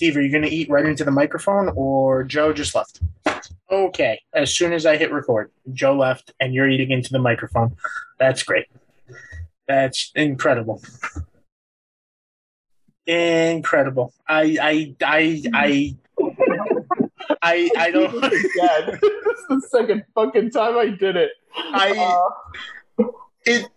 Steve, are you going to eat right into the microphone or Joe just left? Okay. As soon as I hit record, Joe left and you're eating into the microphone. That's great. That's incredible. Incredible. I I I I I I don't Yeah, this is the second fucking time I did it. I Uh, it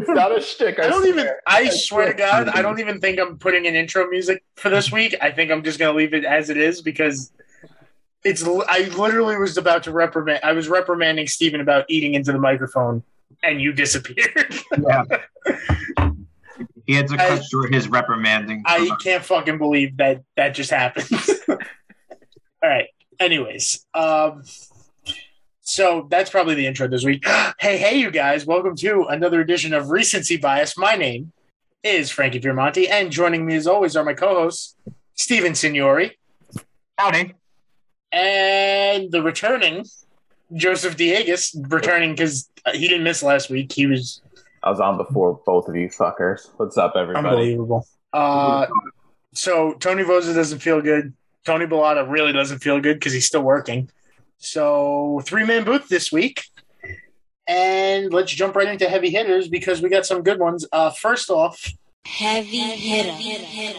it's not a shtick. I, I don't even swear. I swear to God, I don't even think I'm putting an intro music for this week. I think I'm just gonna leave it as it is because it's I literally was about to reprimand I was reprimanding Steven about eating into the microphone and you disappeared. Yeah. he had to I- cut short his reprimanding. I can't fucking believe that that just happened. All right. Anyways, um, so that's probably the intro this week. hey, hey, you guys! Welcome to another edition of Recency Bias. My name is Frankie Piermonti, and joining me as always are my co-hosts Steven Signori Howdy. and the returning Joseph Diegas, returning because he didn't miss last week. He was I was on before both of you fuckers. What's up, everybody? unbelievable. Uh, so Tony Vosa doesn't feel good. Tony Bellata really doesn't feel good because he's still working. So three man booth this week. And let's jump right into heavy hitters because we got some good ones. Uh, first off, Heavy hitter.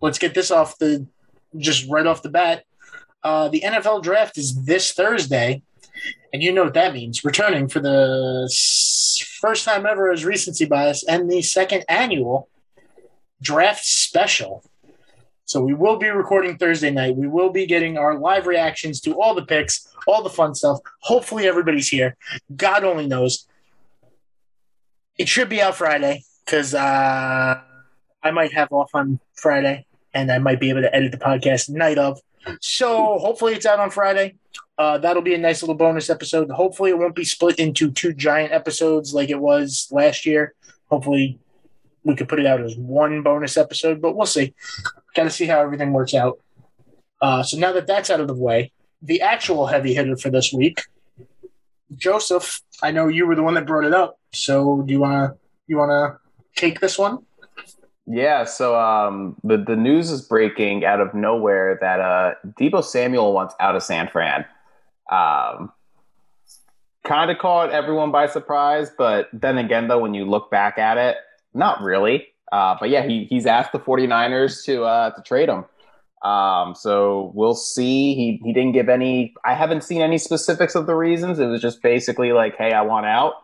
let's get this off the just right off the bat. Uh, the NFL draft is this Thursday, and you know what that means. Returning for the first time ever as recency bias and the second annual draft special. So we will be recording Thursday night. We will be getting our live reactions to all the picks, all the fun stuff. Hopefully everybody's here. God only knows. It should be out Friday because uh, I might have off on Friday and I might be able to edit the podcast night of. So hopefully it's out on Friday. Uh, that'll be a nice little bonus episode. Hopefully it won't be split into two giant episodes like it was last year. Hopefully we could put it out as one bonus episode, but we'll see. Got to see how everything works out. Uh, so now that that's out of the way, the actual heavy hitter for this week, Joseph. I know you were the one that brought it up. So do you wanna you wanna take this one? Yeah, so um, the the news is breaking out of nowhere that uh, Deebo Samuel wants out of San Fran. Um, kind of caught everyone by surprise, but then again, though, when you look back at it, not really. Uh, but yeah, he, he's asked the 49ers to uh, to trade him. Um, so we'll see. He he didn't give any. I haven't seen any specifics of the reasons. It was just basically like, hey, I want out.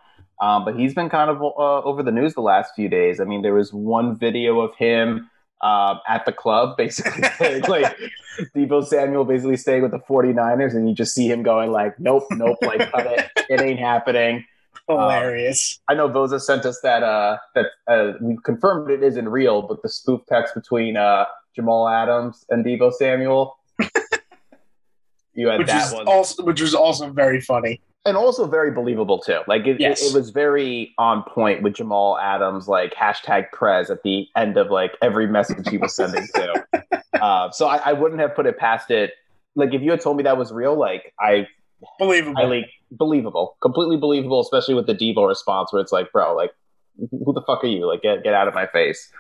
Um, but he's been kind of uh, over the news the last few days. I mean, there was one video of him uh, at the club, basically like Deebo Samuel basically staying with the 49ers, and you just see him going like, nope, nope, like cut it, it ain't happening. Hilarious. I know Voza sent us that uh, that uh, we confirmed it isn't real, but the spoof text between uh, Jamal Adams and Deebo Samuel. you had which that is one also which was also very funny. and also very believable too. Like it, Yes. it, it was very on point with Jamal Adams, like hashtag Prez at the end of like every message he was sending to. uh, so I, I wouldn't have put it past it. Like if you had told me that was real, like I Believable. highly believable, completely believable, especially with the Deebo response where it's like, bro, like who the fuck are you? Like get get out of my face.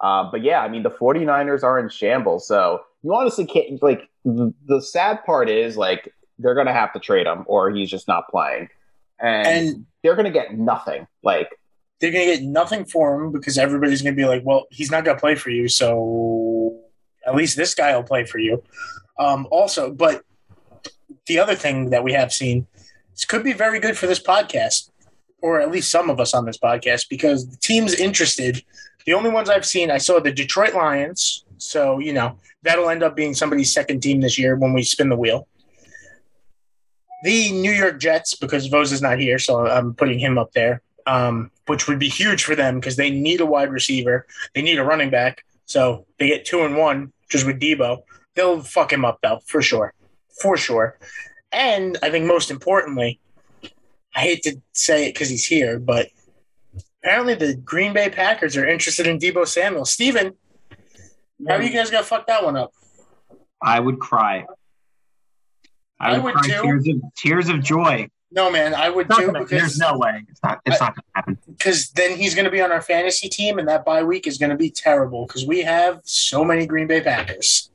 Uh, but yeah, I mean the 49ers are in shambles, so you honestly can't like the, the sad part is like they're gonna have to trade him or he's just not playing. And, and they're gonna get nothing. Like they're gonna get nothing for him because everybody's gonna be like, "Well, he's not gonna play for you, so at least this guy will play for you." Um, also, but the other thing that we have seen this could be very good for this podcast, or at least some of us on this podcast, because the teams interested. The only ones I've seen, I saw the Detroit Lions. So you know that'll end up being somebody's second team this year when we spin the wheel. The New York Jets, because Vos is not here, so I'm putting him up there um, which would be huge for them because they need a wide receiver. They need a running back. So they get two and one just with Deebo. They'll fuck him up though, for sure. For sure. And I think most importantly, I hate to say it because he's here, but apparently the Green Bay Packers are interested in Deebo Samuel. Steven, how are you guys gonna fuck that one up? I would cry. I I would, too. tears of, tears of joy. No, man, I would too gonna- there's because no way. It's not. It's not going to happen. because then he's going to be on our fantasy team, and that bye week is going to be terrible because we have so many Green Bay Packers.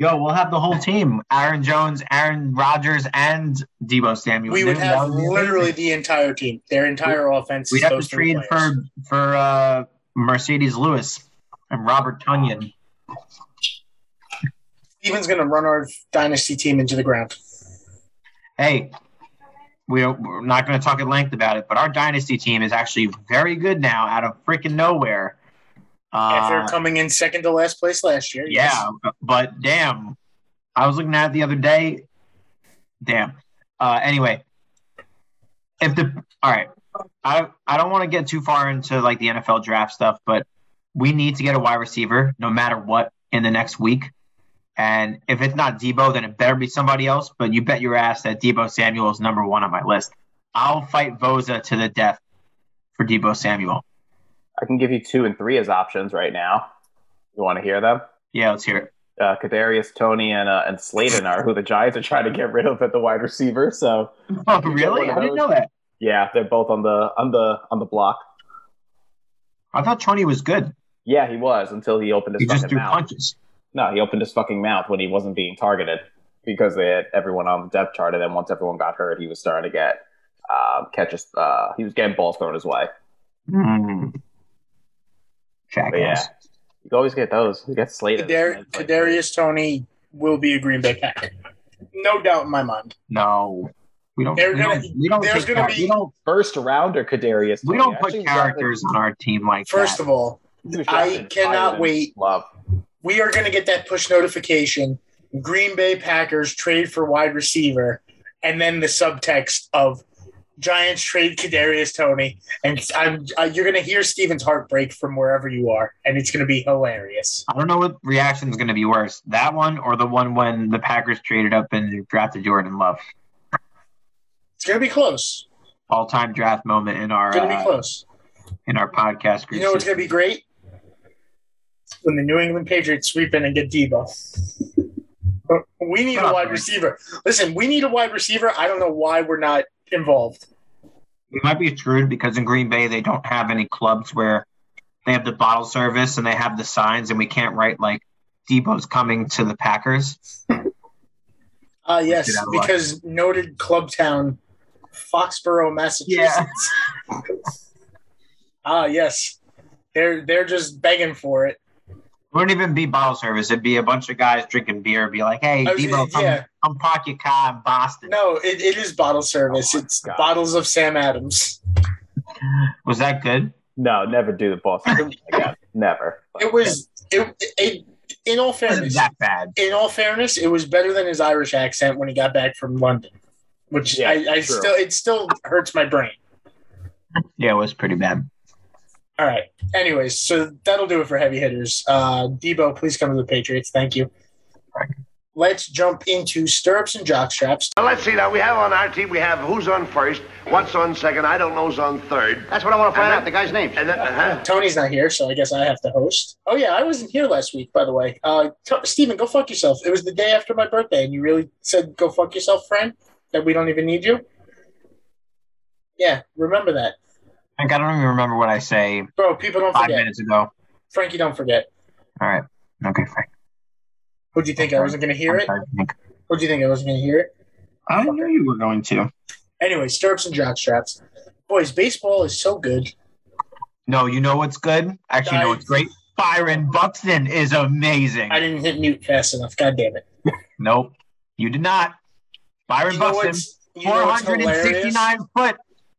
Yo, we'll have the whole team: Aaron Jones, Aaron Rodgers, and Deebo Samuel. We would Dude, have would literally the entire team, their entire offense. We'd have to trade players. for for uh, Marcedes Lewis and Robert Tonyan. Steven's going to run our dynasty team into the ground. Hey, we are, we're not going to talk at length about it, but our dynasty team is actually very good now, out of freaking nowhere. After Uh, coming in second to last place last year, yes. Yeah, but damn, I was looking at it the other day. Damn. Uh, anyway, if the all right, I I don't want to get too far into like the NFL draft stuff, but we need to get a wide receiver no matter what in the next week. And if it's not Deebo, then it better be somebody else. But you bet your ass that Deebo Samuel is number one on my list. I'll fight Voza to the death for Deebo Samuel. I can give you two and three as options right now. You want to hear them? Yeah, let's hear it. Uh, Kadarius, Toney, and uh, and Slayton are who the Giants are trying to get rid of at the wide receiver. So Oh, really? I didn't know that. yeah, they're both on the on the on the block. I thought Toney was good. Yeah, he was until he opened his He just fucking threw mouth. punches. No, he opened his fucking mouth when he wasn't being targeted because they had everyone on the depth chart, and then once everyone got hurt, he was starting to get um, catches. Uh, he was getting balls thrown his way. Mm. But yeah, you always get those. You get Slater. Kadar- Kadarius Toney will be a Green Bay Packer. No doubt in my mind. No, we don't. They're we gonna- don't, we don't there's put gonna be- we don't. first rounder Kadarius. We don't put Actually, characters on our team like First that. of all, I cannot wait. Love. we are going to get that push notification. Green Bay Packers trade for wide receiver, and then the subtext of Giants trade Kadarius Toney, and I'm, uh, you're going to hear Steven's heart break from wherever you are, and it's going to be hilarious. I don't know what reaction is going to be worse, that one or the one when the Packers traded up and drafted Jordan Love. It's going to be close. All-time draft moment in our It's to be uh, close. in our podcast group. You know what's going to be great? When the New England Patriots sweep in and get Deebo. We need a wide receiver. Listen, we need a wide receiver. I don't know why we're not involved. We might be screwed because in Green Bay they don't have any clubs where they have the bottle service and they have the signs, and we can't write like Deebo's coming to the Packers. Uh, yes, because noted club town, Foxborough, Massachusetts. Ah, yes, they're they're just begging for it. It wouldn't even be bottle service. It'd be a bunch of guys drinking beer. Be like, "Hey, I Deebo, come, yeah. Come park your car in Boston." No, it, it is bottle service. Oh it's God. bottles of Sam Adams. Was that good? No, never do the Boston again. Never. It was it, it. In all It fairness, that bad. in all fairness, it was better than his Irish accent when he got back from London, which Yeah, I, I still it still hurts my brain. Yeah, it was pretty bad. All right. Anyways, so that'll do it for heavy hitters. Uh, Deebo, please come to the Patriots. Thank you. Let's jump into stirrups and jock straps. Now, let's see. Now, we have on our team, we have who's on first, what's on second, I don't know who's on third. That's what I want to find And out, the guy's name. And then, uh-huh. Tony's not here, so I guess I have to host. Oh yeah, I wasn't here last week, by the way. Uh, t- Steven, go fuck yourself. It was the day after my birthday, and you really said go fuck yourself, friend. That we don't even need you. Yeah, remember that, Like, I don't even remember what I say bro. People don't five forget. minutes ago. Frankie, don't forget. All right. Okay, fine. What'd you think? I wasn't gonna hear it. to think. What'd you think? I wasn't gonna hear it. I knew you were going to. Anyway, stirrups and jock straps. Boys, baseball is so good. No, you know what's good? Actually, you know what's great? Byron Buxton is amazing. I didn't hit mute fast enough. God damn it. Nope, you did not. Byron You know Buxton, what's, you know 469 foot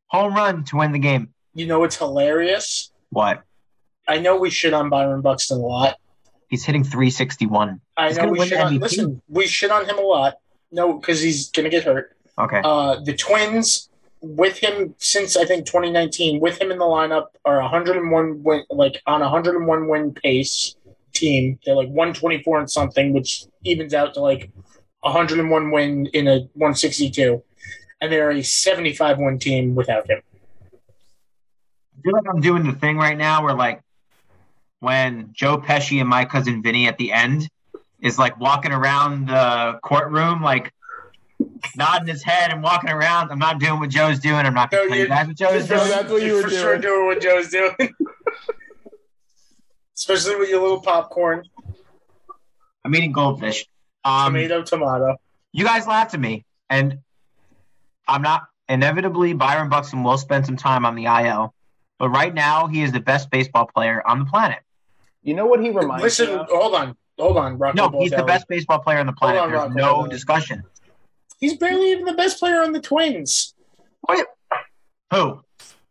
home run to win the game. You know what's hilarious? What? I know we shit on Byron Buxton a lot. He's hitting 361. I He's know we shit on. Listen, we shit on him a lot. No, because he's gonna get hurt. Okay. Uh, the Twins with him since I think 2019, with him in the lineup, are 101 win, like on 101 win pace team. They're like 124 and something, which evens out to like 101 win in a 162, and they're a 75 win team without him. I feel like I'm doing the thing right now where like when Joe Pesci and my cousin Vinny at the end is like walking around the courtroom like nodding his head and walking around. I'm not doing what Joe's doing. I'm not No, going to tell you you- guys what Joe's doing. that's what you were for sure doing. doing what Joe's doing. Especially with your little popcorn, I'm eating goldfish. Um, tomato, tomato. you guys laughed at me, and I'm not. Inevitably, Byron Buxton will spend some time on the IL, but right now he is the best baseball player on the planet. You know what he reminds Listen, me of? hold on, hold on, Rocco. No, he's the best baseball player on the planet. on, There's Rocco no Baldelli. discussion. He's barely even the best player on the Twins. Who?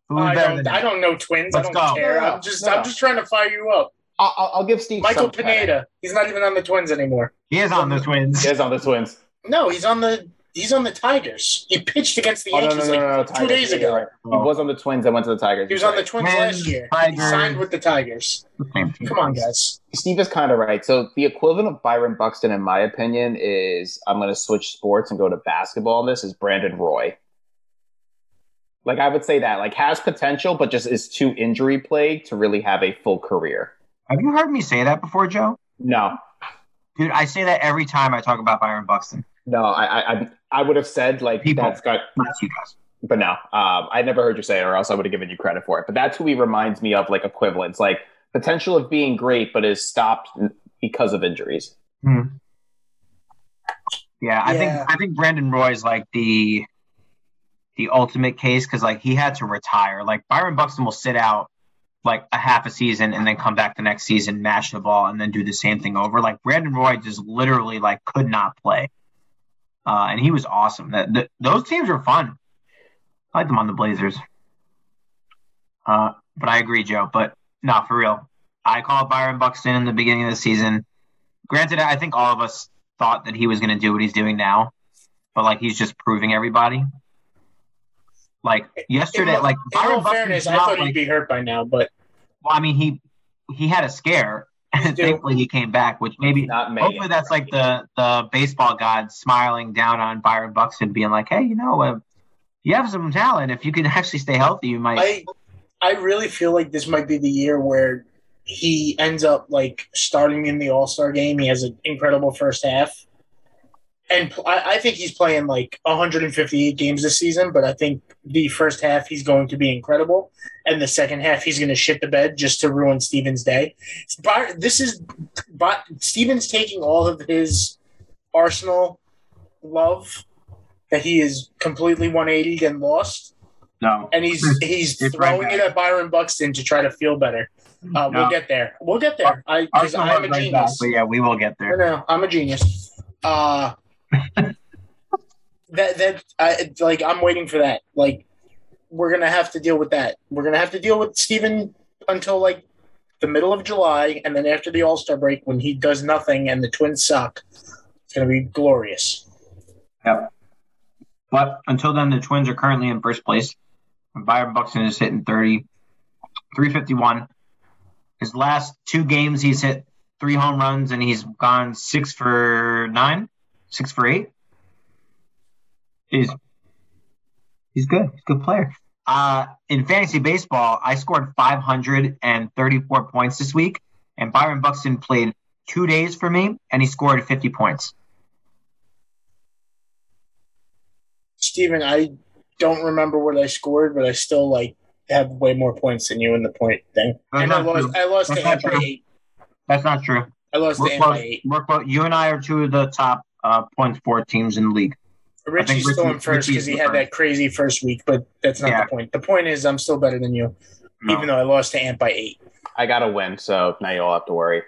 Who I don't, I don't know Twins. Let's I don't go. care. No, no, I'm just, no. I'm just trying to fire you up. I'll, I'll- I'll give Steve Michael some credit. Pineda. He's not even on the Twins anymore. He is on the Twins. He is on the Twins. No, he's on the he's on the Tigers. He pitched against the Oh, Yankees no, no, no, no, like two Tigers. days ago. right. He was on the Twins and went to the Tigers. He was on the. Twins Twins, last year. He signed with the Tigers. Come on, guys. Steve is kind of right. So the equivalent of Byron Buxton, in my opinion, is I'm going to switch sports and go to basketball. On this is Brandon Roy. Like I would say that, like has potential, but just is too injury plagued to really have a full career. Have you heard me say that before, Joe? No, Dude, I say that every time I talk about Byron Buxton. no, I I, I- I would have said like People. that's got, Not you guys. but no, um, I never heard you say it, or else I would have given you credit for it. But that's who he reminds me of, like equivalents, like potential of being great, but is stopped because of injuries. Hmm. Yeah, I think I think Brandon Roy is like the the ultimate case because like he had to retire. Like Byron Buxton will sit out like a half a season and then come back the next season, mash the ball, and then do the same thing over. Like Brandon Roy just literally like could not play, uh, and he was awesome. That th- those teams were fun. I like them on the Blazers. Uh, but I agree, Joe. But not for real, I called Byron Buxton in the beginning of the season. Granted, I think all of us thought that he was going to do what he's doing now, but like he's just proving everybody. Like yesterday, in, like in Byron all Buxton's fairness, I thought like, he'd be hurt by now, but well, I mean, he he had a scare, and due. thankfully he came back, which maybe Not hopefully that's like the the baseball god smiling down on Byron Buxton, being like, hey, you know, uh, you have some talent. If you can actually stay healthy, you might. I I really feel like this might be the year where he ends up like starting in the All Star game. He has an incredible first half, and I, I think he's playing like 158 games this season. But I think the first half he's going to be incredible, and the second half he's going to shit the bed just to ruin Stevens' day. This is by, Stevens taking all of his Arsenal love that he is completely 180 and lost no, and he's he's It's right throwing it at Byron Buxton to try to feel better. Uh, No. We'll get there. We'll get there. I because I'm a right genius. but yeah, we will get there. Know I'm a genius. Uh, that that I, like I'm waiting for that. Like we're gonna have to deal with that. We're gonna have to deal with Steven until like the middle of July, and then after the All Star break, when he does nothing and the Twins suck, it's gonna be glorious. Yep. But until then, the Twins are currently in first place. Byron Buxton is hitting 30, 351. His last two games, he's hit three home runs and he's gone six for nine, six for eight. He's he's good. He's a good player. Uh, in fantasy baseball, I scored 534 points this week, and Byron Buxton played two days for me, and he scored 50 points. Steven, I don't remember what I scored, but I still like have way more points than you in the point thing. That's and I lost. true. I lost That's to not by eight. That's not true. I lost We're to Ant by eight. You and I are two of the top uh, points for teams in the league. Richie's Richie- still in first because Richie's he the had first. that crazy first week, but that's not Yeah. the point. The point is, I'm still better than you, No. even though I lost to Ant by eight. I got to win, so now you all have to worry.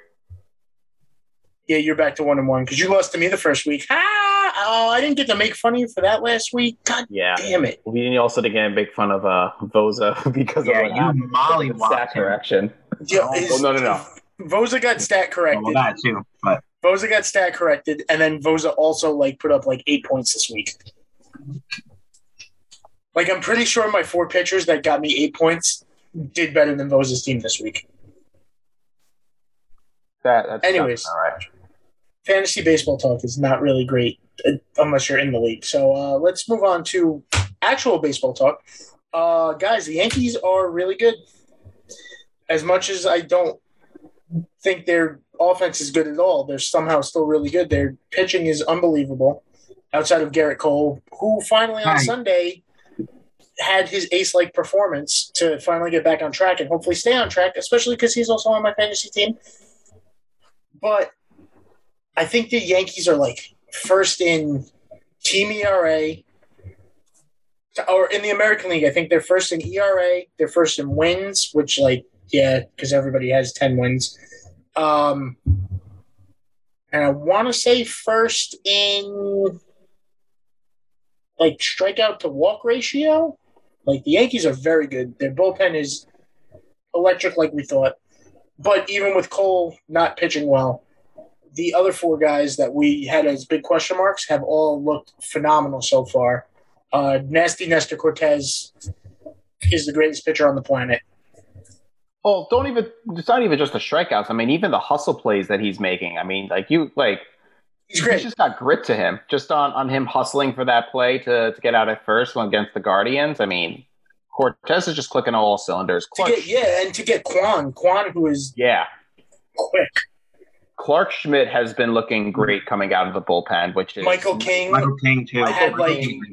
Yeah, you're back to one and one because you lost to me the first week. Ah, oh, I didn't get to make fun of you for that last week. God Yeah. damn it! We also didn't make fun of uh, Voza because Yeah, of what you happened. mollywopped Stat him. correction. Yeah, Oh, is- well, no, no, no. Voza got stat Oh, corrected. well, that too. But Voza got stat corrected, and then Voza also like put up like eight points this week. Like I'm pretty sure my four pitchers that got me eight points did better than Voza's team this week. That, that's Anyways. all right. Fantasy baseball talk is not really great uh, unless you're in the league. So uh, let's move on to actual baseball talk. Uh, guys, the Yankees are really good. As much as I don't think their offense is good at all, they're somehow still really good. Their pitching is unbelievable. outside of Gerrit Cole, who finally on Right. Sunday had his ace like performance to finally get back on track and hopefully stay on track, especially because he's also on my fantasy team. But I think the Yankees are like first in team ERA, or in the American League. I think they're first in ERA, they're first in wins, which, like, yeah, because everybody has 10 wins. Um, and I want to say first in like strikeout to walk ratio. Like the Yankees are very good. Their bullpen is electric, like we thought. But even with Cole not pitching well, the other four guys that we had as big question marks have all looked phenomenal so far. Uh, Nasty Nestor Cortes is the greatest pitcher on the planet. Well, don't even. It's not even just the strikeouts. I mean, even the hustle plays that he's making. I mean, like you, like He's he's just got grit to him. Just on on him hustling for that play to to get out at first against the Guardians. I mean, Cortes is just clicking on all cylinders. To get yeah, and to get Kwan, Kwan who is yeah. quick. Clarke Schmidt has been looking great coming out of the bullpen, which is Michael King Michael King too. I had, like, King's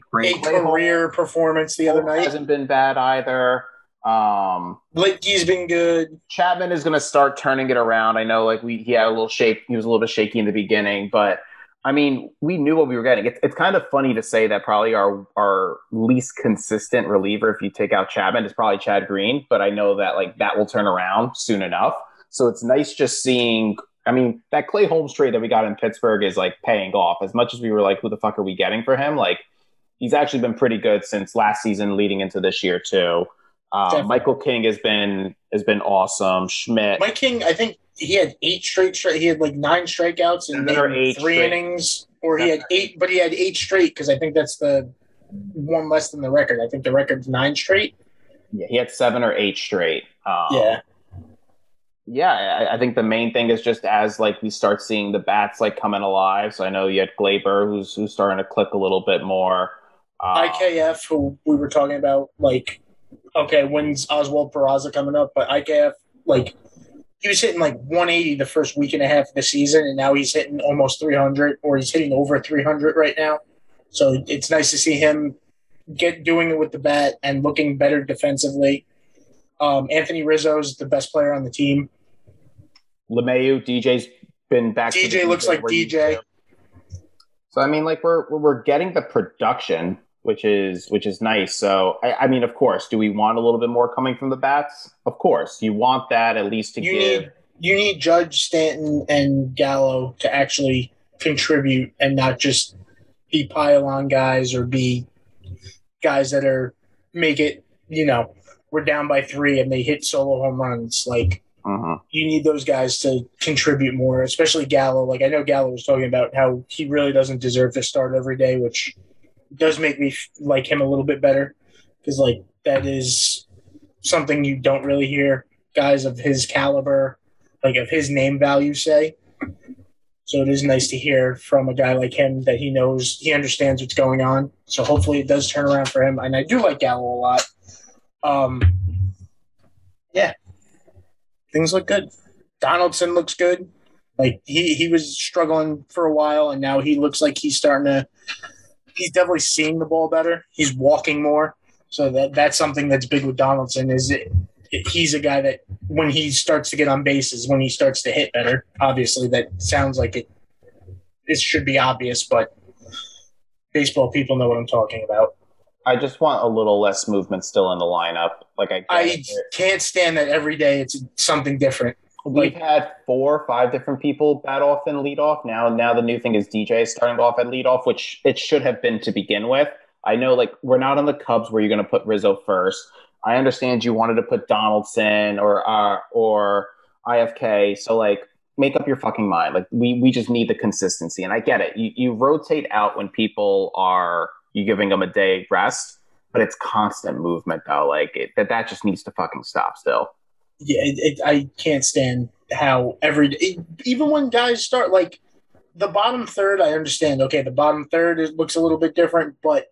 a career performance the other night. hasn't been bad either. Um, Blakey's been good. Chapman is going to start turning it around. I know, like we, he had a little shake. He was a little bit shaky in the beginning, but I mean, we knew what we were getting. It's, it's kind of funny to say that probably our our least consistent reliever, if you take out Chapman, is probably Chad Green. But I know that like that will turn around soon enough. So it's nice just seeing. I mean, that Clay Holmes trade that we got in Pittsburgh is like paying off. As much as we were like, who the fuck are we getting for him? Like, he's actually been pretty good since last season, leading into this year too. Definitely. Michael King has been has been awesome. Schmidt, Mike King, I think he had eight straight. He had like nine strikeouts in Seven or maybe eight three straight. innings, or he had eight, but he had eight straight because I think that's the one less than the record. I think the record's nine straight. Yeah, he had seven or eight straight. Um, yeah, yeah. I, I think the main thing is just as like we start seeing the bats like coming alive. So I know you had Gleyber, who's who's starting to click a little bit more. Um, IKF, who we were talking about, like, okay, when's Oswald Peraza coming up? But IKF, like, he was hitting like 180 the first week and a half of the season, and now he's hitting almost 300, or he's hitting over 300 right now. So it's nice to see him get doing it with the bat and looking better defensively. Um, Anthony Rizzo's the best player on the team. LeMahieu, DJ's been back. DJ looks like DJ. So I mean, like we're- we're getting the production, which is which is nice. So I, I mean, of course, do we want a little bit more coming from the bats? Of course, you want that at least to You give. need you need Judge Stanton and Gallo to actually contribute and not just be pile-on guys or be guys that are make it. You know, we're down by three and they hit solo home runs. Like Mhm. you need those guys to contribute more, especially Gallo. Like I know Gallo was talking about how he really doesn't deserve to start every day, which does make me like him a little bit better because like that is something you don't really hear guys of his caliber, like of his name value, say. So it is nice to hear from a guy like him that he knows he understands what's going on. So hopefully it does turn around for him. And I do like Gallo a lot. Um, yeah, things look good. Donaldson looks good. Like he he was struggling for a while, and now he looks like he's starting to. He's definitely seeing the ball better. He's walking more, so that that's something that's big with Donaldson. Is it, it- he's a guy that when he starts to get on bases, when he starts to hit better. Obviously, that sounds like it. It should be obvious, but baseball people know what I'm talking about. I just want a little less movement still in the lineup. Like I, I can't stand that every day. It's something different. We've had four or five different people bat off and lead off. Now, now the new thing is DJ is starting off at lead off, which it should have been to begin with. I know, like we're not on the Cubs where you're going to put Rizzo first. I understand you wanted to put Donaldson or uh, or IFK. So like, make up your fucking mind. Like we we just need the consistency, and I get it. You you rotate out when people are you giving them a day rest, but it's constant movement though. Like it, that that just needs to fucking stop still. Yeah, it, it, I can't stand how every it, even when guys start like the bottom third, I understand. Okay, the bottom third looks a little bit different, but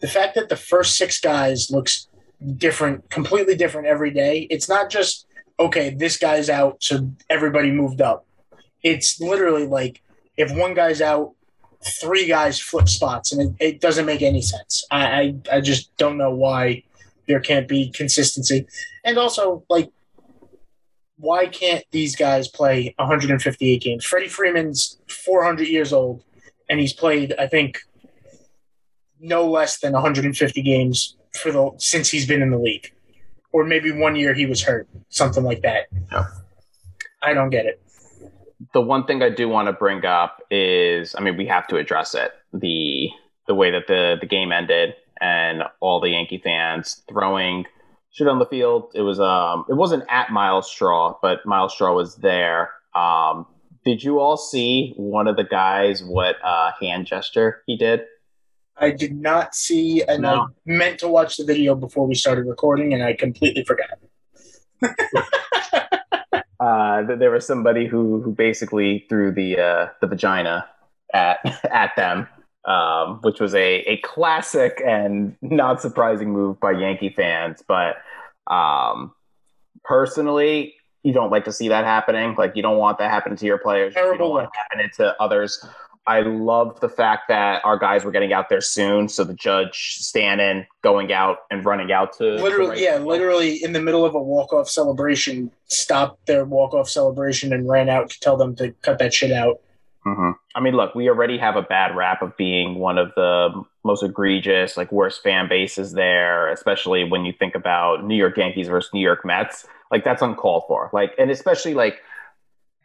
the fact that the first six guys looks different, completely different every day. It's not just okay, this guy's out, so everybody moved up. It's literally like if one guy's out three guys flip spots, and it, it doesn't make any sense. I, I I just don't know why there can't be consistency, and also like why can't these guys play 158 games? Freddie Freeman's 400 years old, and he's played I think no less than 150 games for the since he's been in the league, or maybe one year he was hurt, something like that. Yeah. I don't get it. the one thing I do want to bring up is, I mean, we have to address it the the way that the the game ended and all the Yankee fans throwing shit on the field. It was um, it wasn't at Myles Straw, but Myles Straw was there. Um, did you all see one of the guys what uh, hand gesture he did? I did not see, and No. I meant to watch the video before we started recording, and I completely forgot. Uh, there was somebody who who basically threw the uh, the vagina at at them, um, which was a a classic and not surprising move by Yankee fans. But um, personally, you don't like to see that happening. Like you don't want that happening to your players. you Terrible don't want it happening to others. I love the fact that our guys were getting out there soon. So the judge standing, going out and running out to Literally, right- yeah, literally in the middle of a walk-off celebration, stopped their walk-off celebration and ran out to tell them to cut that shit out. Hmm I mean, look, we already have a bad rap of being one of the most egregious, like worst fan bases there, especially when you think about New York Yankees versus New York Mets. Like that's uncalled for. Like, and especially like,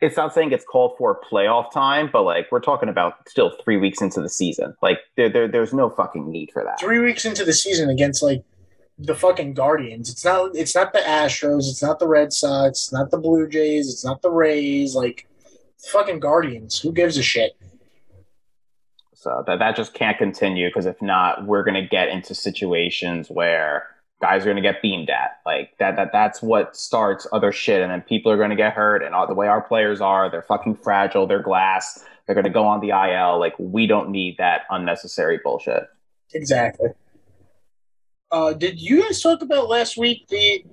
it's not saying it's called for playoff time, but like we're talking about still three weeks into the season. Like there, there there's no fucking need for that. Three weeks into the season against like the fucking Guardians. It's not. It's not the Astros. It's not the Red Sox. It's not the Blue Jays. It's not the Rays. Like fucking Guardians. Who gives a shit? So that that just can't continue because if not, we're gonna get into situations where guys are gonna get beamed at. Like that that that's what starts other shit, and then people are gonna get hurt. And all, the way our players are, they're fucking fragile. They're glass. They're gonna go on the IL. Like we don't need that unnecessary bullshit. Exactly. Uh, did you guys talk about last week? The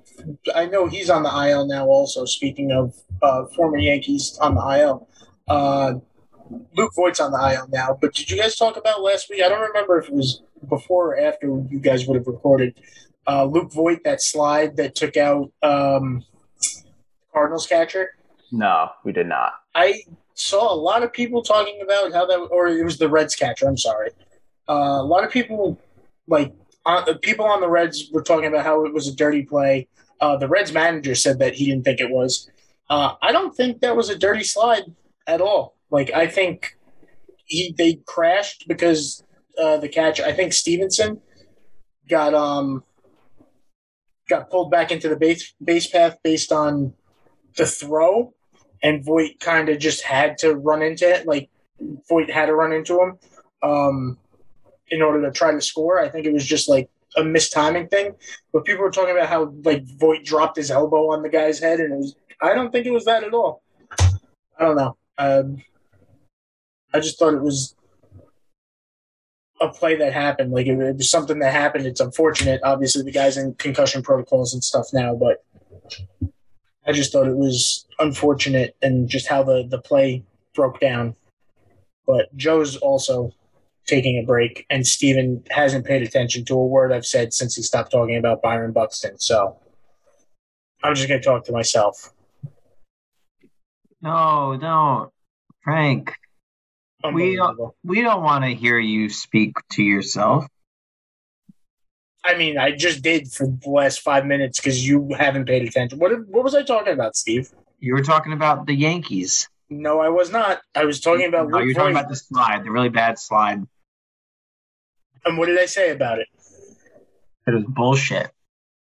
I know he's on the IL now. Also, speaking of uh, former Yankees on the IL, uh, Luke Voit's on the IL now. But did you guys talk about last week? I don't remember if it was before or after you guys would have recorded. Uh, Luke Voit, that slide that took out um, Cardinals catcher. No, we did not. I saw a lot of people talking about how that, or it was the Reds catcher. I'm sorry. Uh, a lot of people, like uh, people on the Reds, were talking about how it was a dirty play. Uh, the Reds manager said that he didn't think it was. Uh, I don't think that was a dirty slide at all. Like I think he they crashed because uh, the catcher. I think Stephenson got um got pulled back into the base base path based on the throw and Voit kind of just had to run into it. Like Voit had to run into him um, in order to try to score. I think it was just like a mistiming thing. But people were talking about how like Voit dropped his elbow on the guy's head, and it was. I don't think it was that at all. I don't know. Um, I just thought it was a play that happened. Like it, it was something that happened. It's unfortunate. Obviously, the guy's in concussion protocols and stuff now, but I just thought it was unfortunate and just how the, the play broke down. But Joe's also taking a break, and Steven hasn't paid attention to a word I've said since he stopped talking about Byron Buxton. So I'm just going to talk to myself. No, don't. Frank, We don't- we don't want to hear you speak to yourself. I mean, I just did for the last five minutes because you haven't paid attention. What, what was I talking about, Steve? You were talking about the Yankees. No, I was not. I was talking about No, Luke you're talking about the slide, the really bad slide. And what did I say about it? It was bullshit.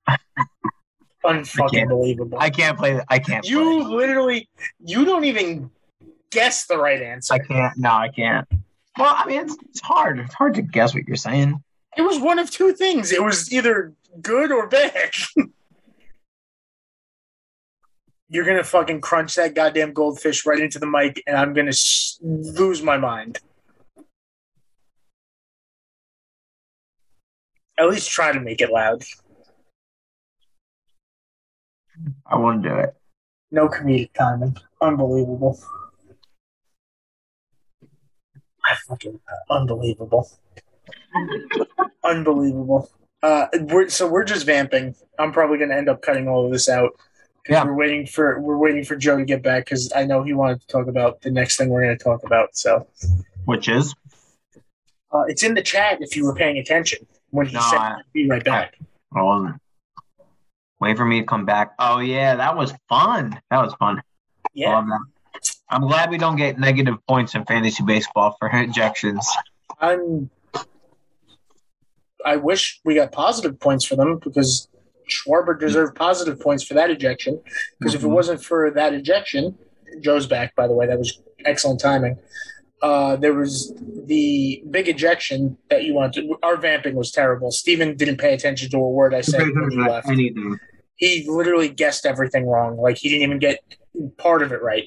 Unfucking believable. I can't play. that. I can't. You play. literally, you don't even guess the right answer. I can't. No, I can't. Well, I mean, it's, it's hard. It's hard to guess what you're saying. It was one of two things. It was either good or bad. You're gonna fucking crunch that goddamn goldfish right into the mic, and I'm gonna s- lose my mind. At least try to make it loud. I won't do it. No comedic timing. Unbelievable. I fucking unbelievable, unbelievable. Uh, we're, so we're just vamping. I'm probably going to end up cutting all of this out. 'cause Yeah. we're waiting for we're waiting for Joe to get back because I know he wanted to talk about the next thing we're going to talk about. So Which is uh, it's in the chat if you were paying attention when he No, said I- be right back. I wasn't. Wait for me to come back. Oh yeah, that was fun. That was fun. Yeah. I'm glad we don't get negative points in fantasy baseball for ejections. I'm. I wish we got positive points for them because Schwarber deserved positive points for that ejection. Because if it Mhm. wasn't for that ejection, Joe's back. By the way, that was excellent timing. Uh, there was the big ejection that you wanted. Our vamping was terrible. Steven didn't pay attention to a word I said when he left. Anything. He literally guessed everything wrong. Like he didn't even get part of it right.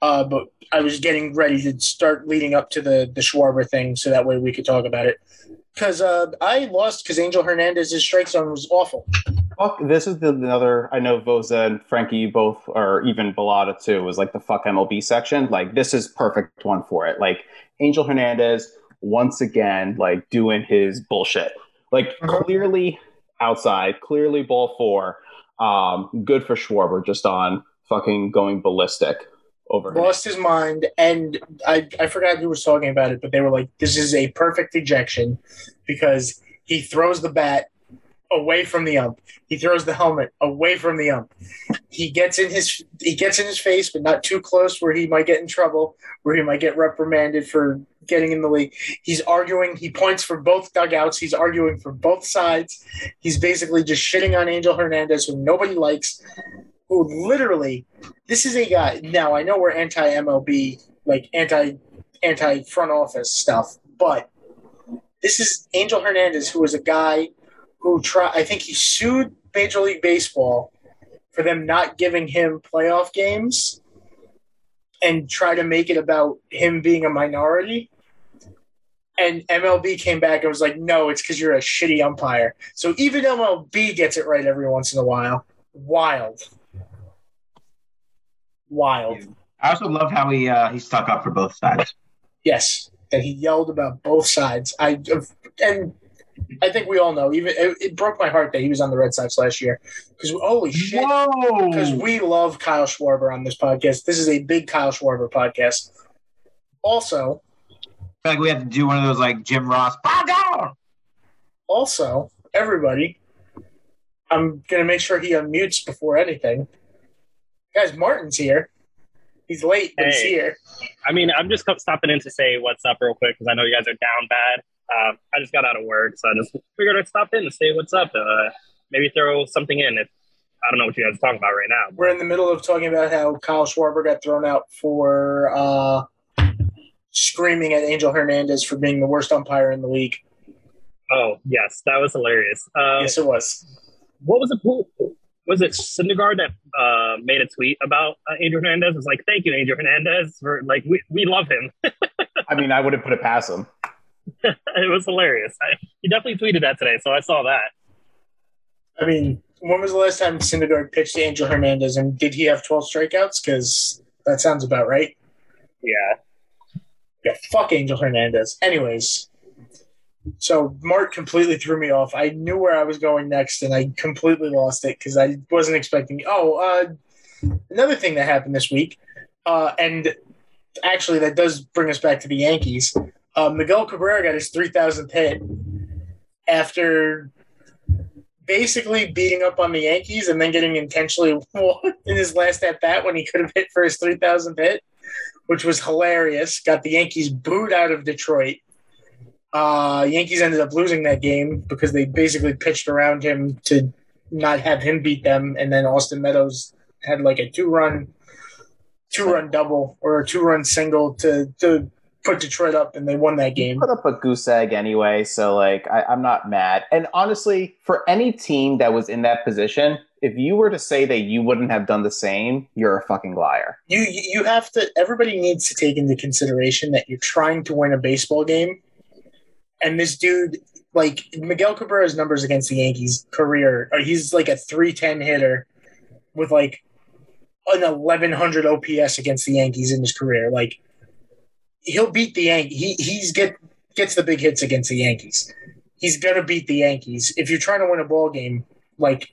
Uh, but I was getting ready to start leading up to the the Schwarber thing, so that way we could talk about it. Because uh, I lost because Angel Hernandez's strike zone was awful. Fuck, this is the another. I know Voza and Frankie you both, or even Bellotta too, was like the fuck MLB section. Like this is perfect one for it. Like Angel Hernandez once again, like doing his bullshit. Like Mhm. clearly outside, clearly ball four. Um, good for Schwarber, just on fucking going ballistic over. Lost his mind, and I I forgot who was talking about it, but they were like, "This is a perfect ejection because he throws the bat away from the ump. He throws the helmet away from the ump. He gets in his he gets in his face, but not too close where he might get in trouble, where he might get reprimanded for getting in the league. He's arguing. He points for both dugouts. He's arguing for both sides. He's basically just shitting on Angel Hernandez, who nobody likes. Who literally, this is a guy. Now I know we're anti MLB, like anti anti front office stuff, but this is Angel Hernandez, who was a guy who try. I think he sued Major League Baseball for them not giving him playoff games and try to make it about him being a minority. And MLB came back and was like, no, it's because you're a shitty umpire. So even MLB gets it right every once in a while. Wild. Wild. I also love how he uh, he stuck up for both sides. Yes, that he yelled about both sides. I and I think we all know. Even it, it broke my heart that he was on the Red Sox last year because holy shit. Whoa! Because we love Kyle Schwarber on this podcast. This is a big Kyle Schwarber podcast. Also, I feel like we have to do one of those like Jim Ross. Bow down. also, everybody, I'm gonna make sure he unmutes before anything. Guys, Martin's here. He's late, but he's here. I mean, I'm just stopping in to say what's up real quick because I know you guys are down bad. Um, I just got out of work, so I just figured I'd stop in to say what's up. Uh, maybe throw something in if I don't know what you guys are talking about right now. We're in the middle of talking about how Kyle Schwarber got thrown out for uh, screaming at Angel Hernandez for being the worst umpire in the league. Oh yes, that was hilarious. Uh, yes, it was. What was it? Who, was it Syndergaard that uh, made a tweet about uh, Angel Hernandez? It was like, "Thank you, Angel Hernandez, for like we, we love him." I mean, I wouldn't put it past him. it was hilarious. I, he definitely tweeted that today, so I saw that. I mean, when was the last time Syndergaard pitched Angel Hernandez, and did he have 12 strikeouts? Because that sounds about right. Yeah, Yeah, fuck Angel Hernandez. Anyways, so Mark completely threw me off. I knew where I was going next, and I completely lost it because I wasn't expecting. Oh, uh, another thing that happened this week, uh, and actually that does bring us back to the Yankees. Uh, Miguel Cabrera got his 3,000th hit after basically beating up on the Yankees and then getting intentionally walked in his last at bat when he could have hit for his 3,000th hit which was hilarious. Got the Yankees booed out of Detroit. Uh, Yankees ended up losing that game because they basically pitched around him to not have him beat them, and then Austin Meadows had like a two-run, two-run double or a two-run single to to put Detroit up, and they won that game. put up a goose egg anyway, so like I, I'm not mad. And honestly, for any team that was in that position, if you were to say that you wouldn't have done the same, you're a fucking liar. You you have to. Everybody needs to take into consideration that you're trying to win a baseball game, and this dude, like Miguel Cabrera's numbers against the Yankees career, uh, he's like a three ten hitter with like an eleven hundred OPS against the Yankees in his career. Like he'll beat the Yankees. He he's get gets the big hits against the Yankees. He's gonna beat the Yankees. If you're trying to win a ball game, like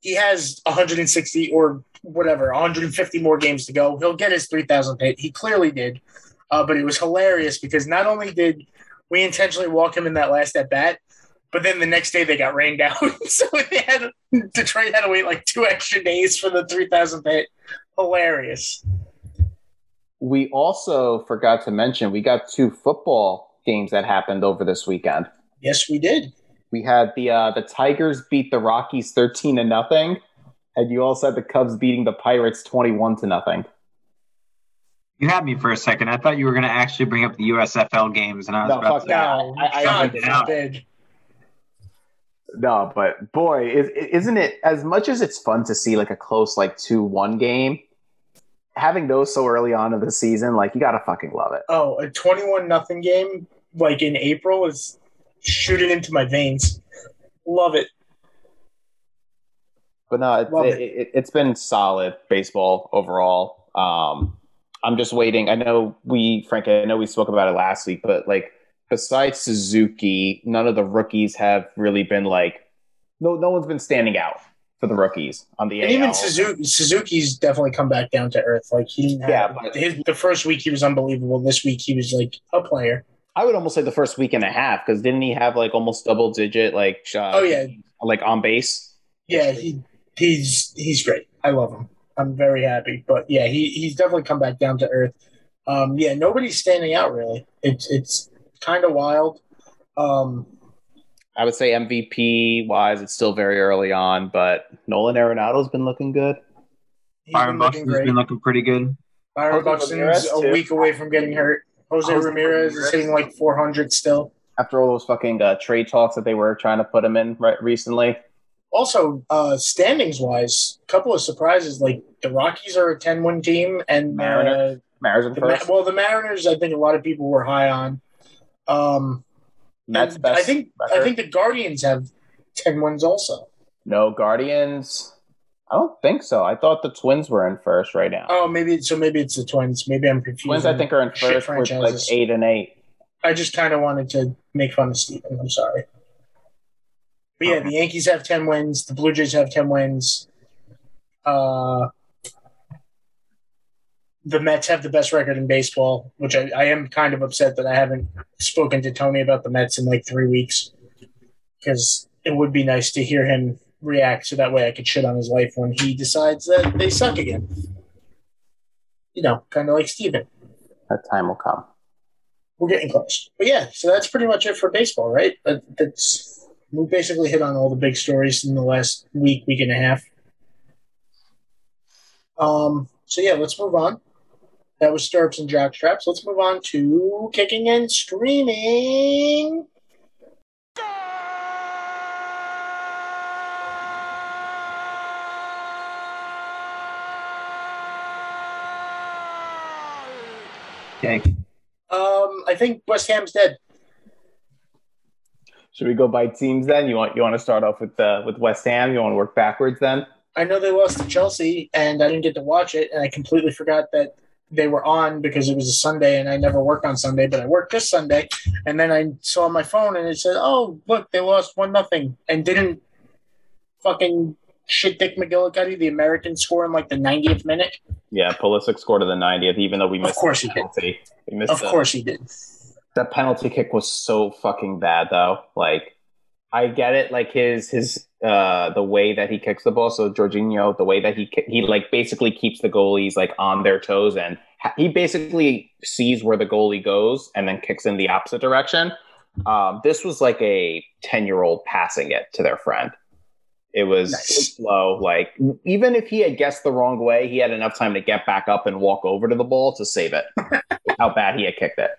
he has 160 or whatever, 150 more games to go. He'll get his 3,000 hit. He clearly did. Uh, but it was hilarious because not only did we intentionally walk him in that last at bat, but then the next day they got rained out. so they had Detroit had to wait like two extra days for the 3,000 hit. Hilarious. We also forgot to mention we got two football games that happened over this weekend. Yes, we did. We had the uh, the Tigers beat the Rockies thirteen to nothing, and you also had the Cubs beating the Pirates twenty one to nothing. You had me for a second. I thought you were going to actually bring up the USFL games, and I was No, about fuck to. that. No, I- I- God I- I- forbid. No, but boy, is, isn't it as much as it's fun to see like a close like two one game? Having those so early on in the season, like you gotta fucking love it. Oh, a 21 nothing game like in April is shooting into my veins. Love it. But no, it, it, it, it's been solid baseball overall. Um, I'm just waiting. I know we, Frank, I know we spoke about it last week, but like besides Suzuki, none of the rookies have really been like no, no one's been standing out for the rookies on the And AL. even Suzuki, Suzuki's definitely come back down to earth. Like he didn't have Yeah, but- his, the first week he was unbelievable. This week he was like a player. I would almost say the first week and a half because didn't he have like almost double digit like shot? Oh, yeah. like on base. Yeah, he he's he's great. I love him. I'm very happy. But yeah, he he's definitely come back down to earth. Um, yeah, nobody's standing out really. It's it's kind of wild. Um, I would say MVP wise, it's still very early on, but Nolan Arenado's been looking good. he's Byron been looking Buxton's been looking pretty good. Byron Jose Buxton's a week away from getting hurt. Jose, Jose Ramirez, is Ramirez. hitting like 400 still. After all those fucking uh, trade talks that they were trying to put him in right recently, Also, uh, standings wise, a couple of surprises. Like the Rockies are a 10 win team, and Mariners. uh, Mariners in the Ma- first. well, the Mariners, I think a lot of people were high on. Um, Mets best I think I think the Guardians have 10 wins also. no Guardians. I don't think so. I thought the Twins were in first right now. Oh, maybe so. Maybe it's the Twins. Maybe I'm confused. Twins, I think, are in first with like eight and eight. I just kind of wanted to make fun of Steven. I'm sorry. But yeah, the Yankees have 10 wins. The Blue Jays have 10 wins. Uh, the Mets have the best record in baseball, which I, I am kind of upset that I haven't spoken to Tony about the Mets in like three weeks because it would be nice to hear him react so that way I could shit on his life when he decides that they suck again. You know, kind of like Steven. That time will come. We're getting close. But yeah, so that's pretty much it for baseball, right? That, that's we basically hit on all the big stories in the last week, week and a half. Um. So yeah, let's move on. That was stirrups and jock straps. Let's move on to kicking and streaming. Okay. Um, I think West Ham's dead. Should we go by teams then? You want you want to start off with uh, with West Ham? You want to work backwards then? I know they lost to Chelsea, and I didn't get to watch it, and I completely forgot that they were on because it was a Sunday, and I never work on Sunday, but I worked this Sunday, and then I saw my phone, and it said, "Oh, look, they lost one nothing," and didn't fucking shit Dick McGillicuddy, the American, score in like the 90th minute. Yeah, Pulisic scored to the 90th, even though we missed. Of course the he did. We missed Of the- course he did. that penalty kick was so fucking bad though. Like I get it, like his his uh the way that he kicks the ball. So Jorginho, the way that he he like basically keeps the goalies like on their toes, and he basically sees where the goalie goes and then kicks in the opposite direction. Um, this was like a ten year old passing it to their friend. It was Nice. slow. Like even if he had guessed the wrong way, he had enough time to get back up and walk over to the ball to save it. How bad he had kicked it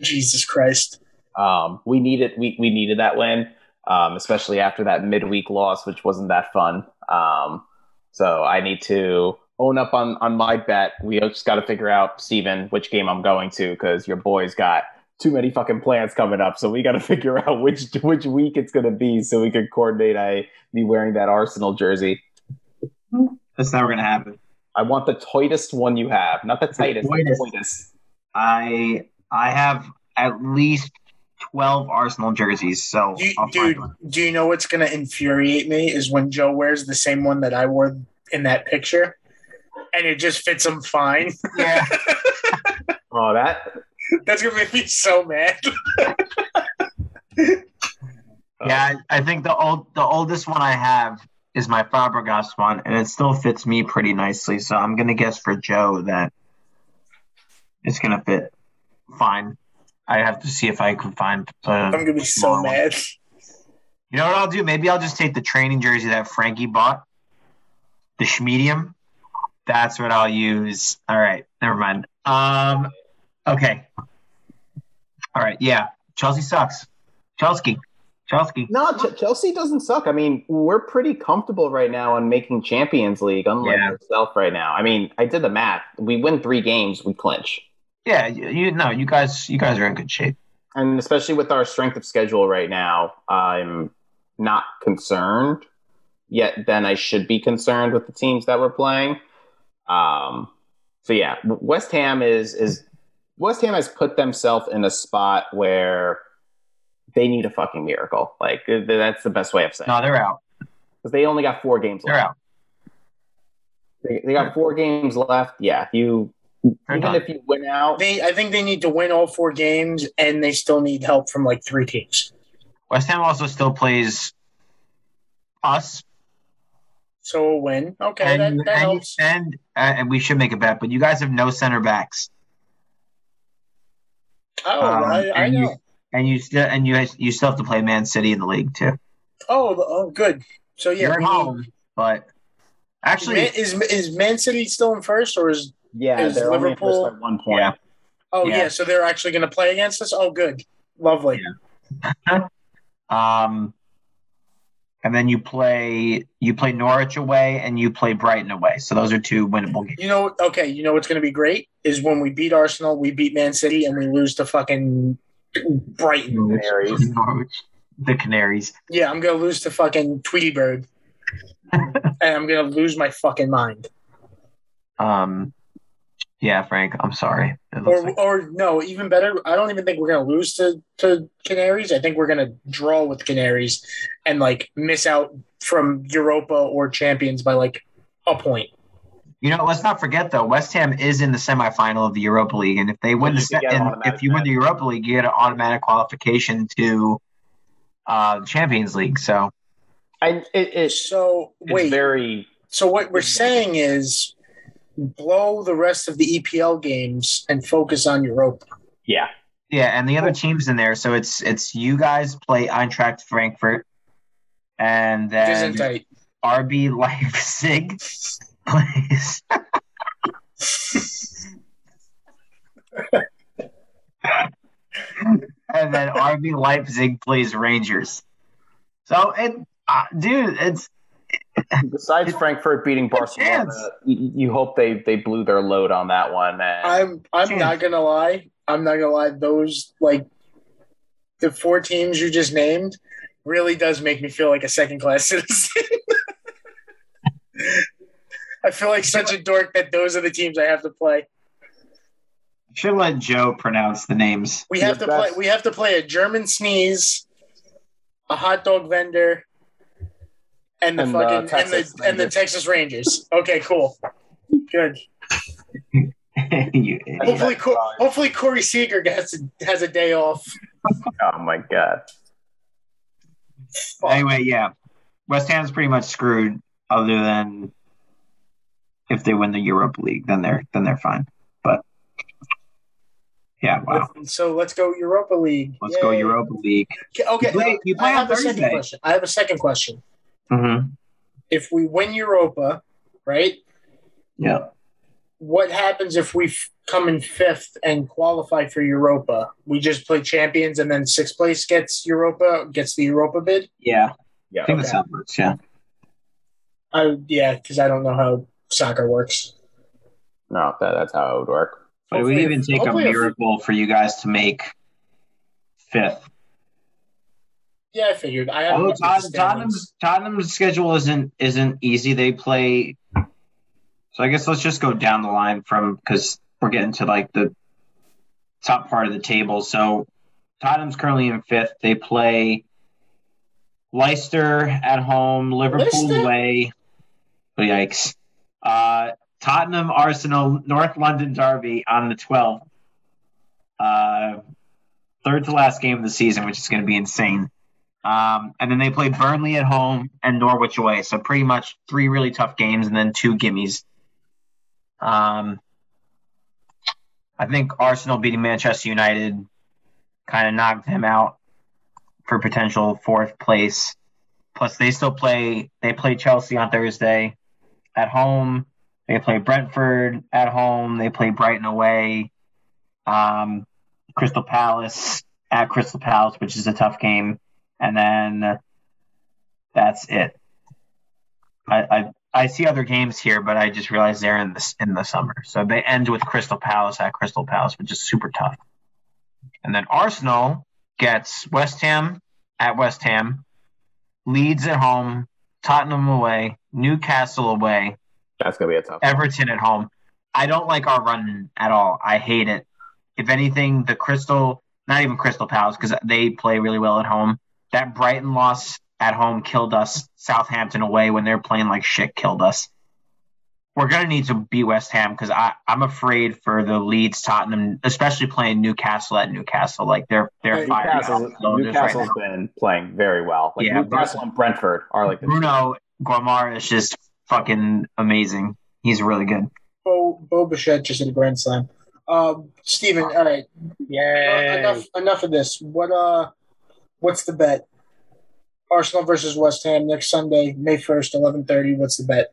Jesus Christ. um, we needed we, we needed that win, um, especially after that midweek loss, which wasn't that fun. Um, so I need to own up on on my bet. We just got to figure out, Steven, which game I'm going to because your boy's got too many fucking plans coming up. So we got to figure out which which week it's gonna be so we can coordinate. I be wearing that Arsenal jersey. That's never gonna happen. I want the tightest one you have, not the tightest, the tightest. tightest. I I have at least twelve Arsenal jerseys. So You, dude, do you know what's gonna infuriate me is when Joe wears the same one that I wore in that picture, and it just fits him fine. yeah, Oh, that. That's gonna make me so mad. yeah. I I think the old the oldest one I have is my Fabregas one, and it still fits me pretty nicely. So I'm gonna guess for Joe that it's gonna fit fine. I have to see if I can find. Uh, I'm gonna be so smaller one. mad. You know what I'll do? Maybe I'll just take the training jersey that Frankie bought, the Schmedium. That's what I'll use. All right, never mind. Um, okay. All right, yeah. Chelsea sucks. Chelsea, Chelsea. No, Ch- Chelsea doesn't suck. I mean, we're pretty comfortable right now on making Champions League, unlike Yeah. yourself right now. I mean, I did the math. We win three games, we clinch. Yeah, you, you know, you guys, you guys are in good shape. And especially with our strength of schedule right now, I'm not concerned. Yet then I should be concerned with the teams that we're playing. Um, so yeah, West Ham is is West Ham has put themselves in a spot where they need a fucking miracle. Like that's the best way of saying. No, they're out. Because they only got four games They're left. out. They, they got four games left. Yeah, if you They're even done. if you win out, They, I think they need to win all four games, and they still need help from like three teams. West Ham also still plays us, So a win, okay, and that, that and, helps. and uh, and we should make a bet. But you guys have no center backs. Oh, Um, I, I and you- know. and you still and you you still have to play Man City in the league too. Oh, oh, good. So yeah, You're at home, but actually, Man, is is Man City still in first, or is yeah, Is they're Liverpool- first by one point. yeah. oh yeah, Yeah. so they're actually going to play against us? Oh, good, lovely. Um, and then you play you play Norwich away and you play Brighton away. So those are two winnable games. You know, okay, you know what's going to be great is when we beat Arsenal, we beat Man City, and we lose to fucking Brighton. Canaries. Norwich, the Canaries. Yeah, I'm going to lose to fucking Tweety Bird, and I'm going to lose my fucking mind. Um, yeah, Frank, I'm sorry. Or, like- or no, even better. I don't even think we're going to lose to to Canaries. I think we're going to draw with Canaries and like miss out from Europa or Champions by like a point. you know, let's not forget though. West Ham is in the semifinal of the Europa League, and if they win you the could se- get an and if you win the Europa League, you get an automatic qualification to uh, the Champions League. So And it's, So it's wait, very so what we're saying is blow the rest of the EPL games and focus on Europa. yeah. Yeah, and the other teams in there. So it's it's you guys play Eintracht Frankfurt, and then RB Leipzig plays. and then RB Leipzig plays Rangers. So it, uh, dude, it's Besides Frankfurt beating Barcelona, you, you hope they, they blew their load on that one. And I'm I'm Chance. not gonna lie. I'm not gonna lie. Those like the four teams you just named really does make me feel like a second class citizen. I feel like such a dork that those are the teams I have to play. should let Joe pronounce the names. We have The to play. We have to play a German sneeze, a hot dog vendor, and the And, uh, fucking and Texas the and the Rangers. Texas Rangers. Okay, cool, good. You- Hopefully, Co- hopefully Corey Seager has a, has a day off. oh my god. Fuck. anyway, yeah, West Ham's pretty much screwed. Other than if they win the Europa League, then they're then they're fine. But yeah, wow. So let's go Europa League. Let's go Europa League. Okay, You play- you play I have on a second Thursday. question. I have a second question. Mm-hmm. If we win Europa, right? Yeah. What happens if we f- come in fifth and qualify for Europa? We just play champions, and then sixth place gets Europa, gets the Europa bid. Yeah. Yeah. I think Okay. that's how it works. Yeah. I yeah, because I don't know how soccer works. No, that, that's how it would work. But it would even take a hopefully if- miracle for you guys to make fifth. Yeah, I figured. I have Although Tot- Tottenham's Tottenham's schedule isn't isn't easy. They play. So I guess let's just go down the line from because we're getting to like the top part of the table. So Tottenham's currently in fifth. They play Leicester at home, Liverpool Leicester? away. Oh, yikes. Uh, Tottenham, Arsenal, North London Derby on the 12th. Uh, third to last game of the season, which is going to be insane. Um, and then they play Burnley at home and Norwich away. So pretty much three really tough games and then two gimmies. Um, I think Arsenal beating Manchester United kind of knocked them out for potential fourth place. Plus, they still play. They play Chelsea on Thursday at home. They play Brentford at home. They play Brighton away. Um, Crystal Palace at Crystal Palace, which is a tough game, and then that's it. I, I I see other games here, but I just realized they're in the in the summer. So they end with Crystal Palace at Crystal Palace, which is super tough. And then Arsenal gets West Ham at West Ham, Leeds at home, Tottenham away, Newcastle away, That's gonna be a tough. Everton at home. I don't like our run at all. I hate it. If anything, the Crystal, not even Crystal Palace, because they play really well at home. That Brighton loss at home killed us. Southampton away when they're playing like shit killed us. We're gonna need to beat West Ham because I'm afraid for the Leeds Tottenham, especially playing Newcastle at Newcastle. Like they're they're Right, firing Newcastle's, off cylinders right been playing very well. Like Yeah, Newcastle and Brentford are like Bruno Guimarães is just fucking amazing. He's really good. Bo, Bo Bichette just hit a grand slam. Um, Steven, all right. Yeah. Uh, enough enough of this. What uh what's the bet? Arsenal versus West Ham next Sunday, May first, eleven thirty. What's the bet?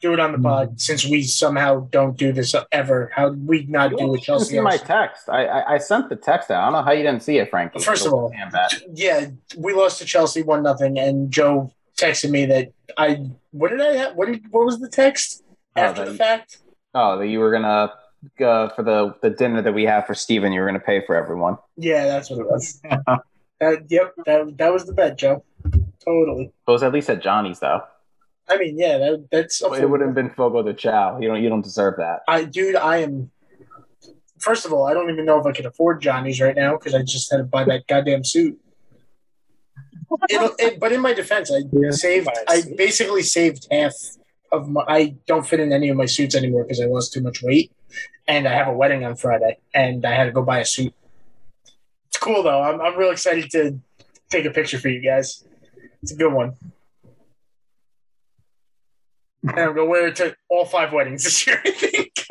Do it on the pod mm. since we somehow don't do this ever. How we not do You with didn't Chelsea? see my text. I, I I sent the text out. I don't know how you didn't see it, Frankie. First of all- yeah, we lost to Chelsea one nothing, and Joe texted me that I what did I have? What did what was the text Oh, after that- the fact? Oh, that you were gonna uh, for the the dinner that we have for Steven, you were gonna pay for everyone. Yeah, that's what it was. That- yep, that that was the bet, Joe. Totally. It was at least at Johnny's though. I mean, yeah, that, that's It would have been Fogo de Chão. You don't you don't deserve that. I, dude, I am. First of all, I don't even know if I can afford Johnny's right now because I just had to buy that goddamn suit. It'll, it, but in my defense, I Yeah, saved. buy a I suit. basically saved half of my. I don't fit in any of my suits anymore because I lost too much weight, and I have a wedding on Friday, and I had to go buy a suit. It's cool though. I'm I'm real excited to take a picture for you guys. It's a good one. And I'm gonna wear it to all five weddings this year. I think.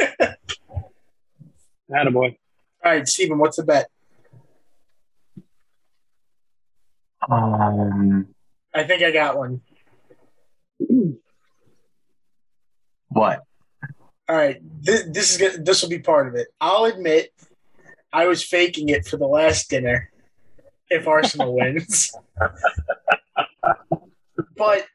Attaboy. All right, Steven, what's the bet? Um, I think I got one. what? All right, this, this is good. This will be part of it. I'll admit, I was faking it for the last dinner. If Arsenal wins, but